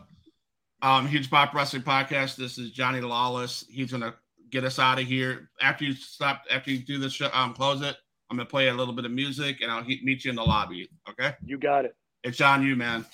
S3: Um, Huge Pop Wrestling Podcast. This is Jonny Lawless. He's gonna get us out of here. After you stop, after you do the show, um, close it. I'm gonna play a little bit of music, and I'll meet you in the lobby. Okay?
S4: You got it.
S3: It's on you, man.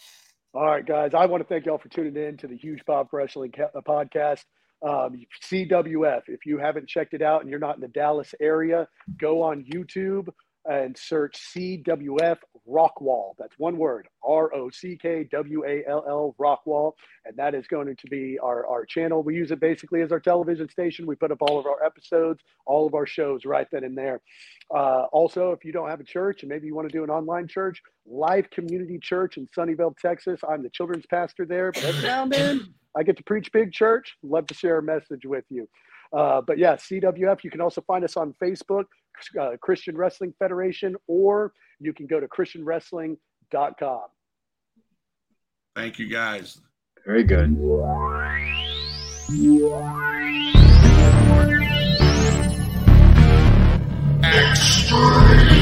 S4: All right, guys. I want to thank y'all for tuning in to the Huge Pop Wrestling uh, podcast. Um, CWF. If you haven't checked it out and you're not in the Dallas area, go on YouTube and search CWF Rockwall. That's one word R O C K W A L L Rockwall. And that is going to be our, our channel. We use it basically as our television station. We put up all of our episodes, all of our shows right then and there. Uh, also, if you don't have a church and maybe you want to do an online church, Live Community Church in Sunnyvale, Texas. I'm the children's pastor there, but every now and then I get to preach big church. Love to share a message with you. Uh, but yeah, CWF. You can also find us on Facebook, uh, Christian Wrestling Federation, or you can go to ChristianWrestling.com.
S3: Thank you, guys.
S5: Very good.
S2: Extreme.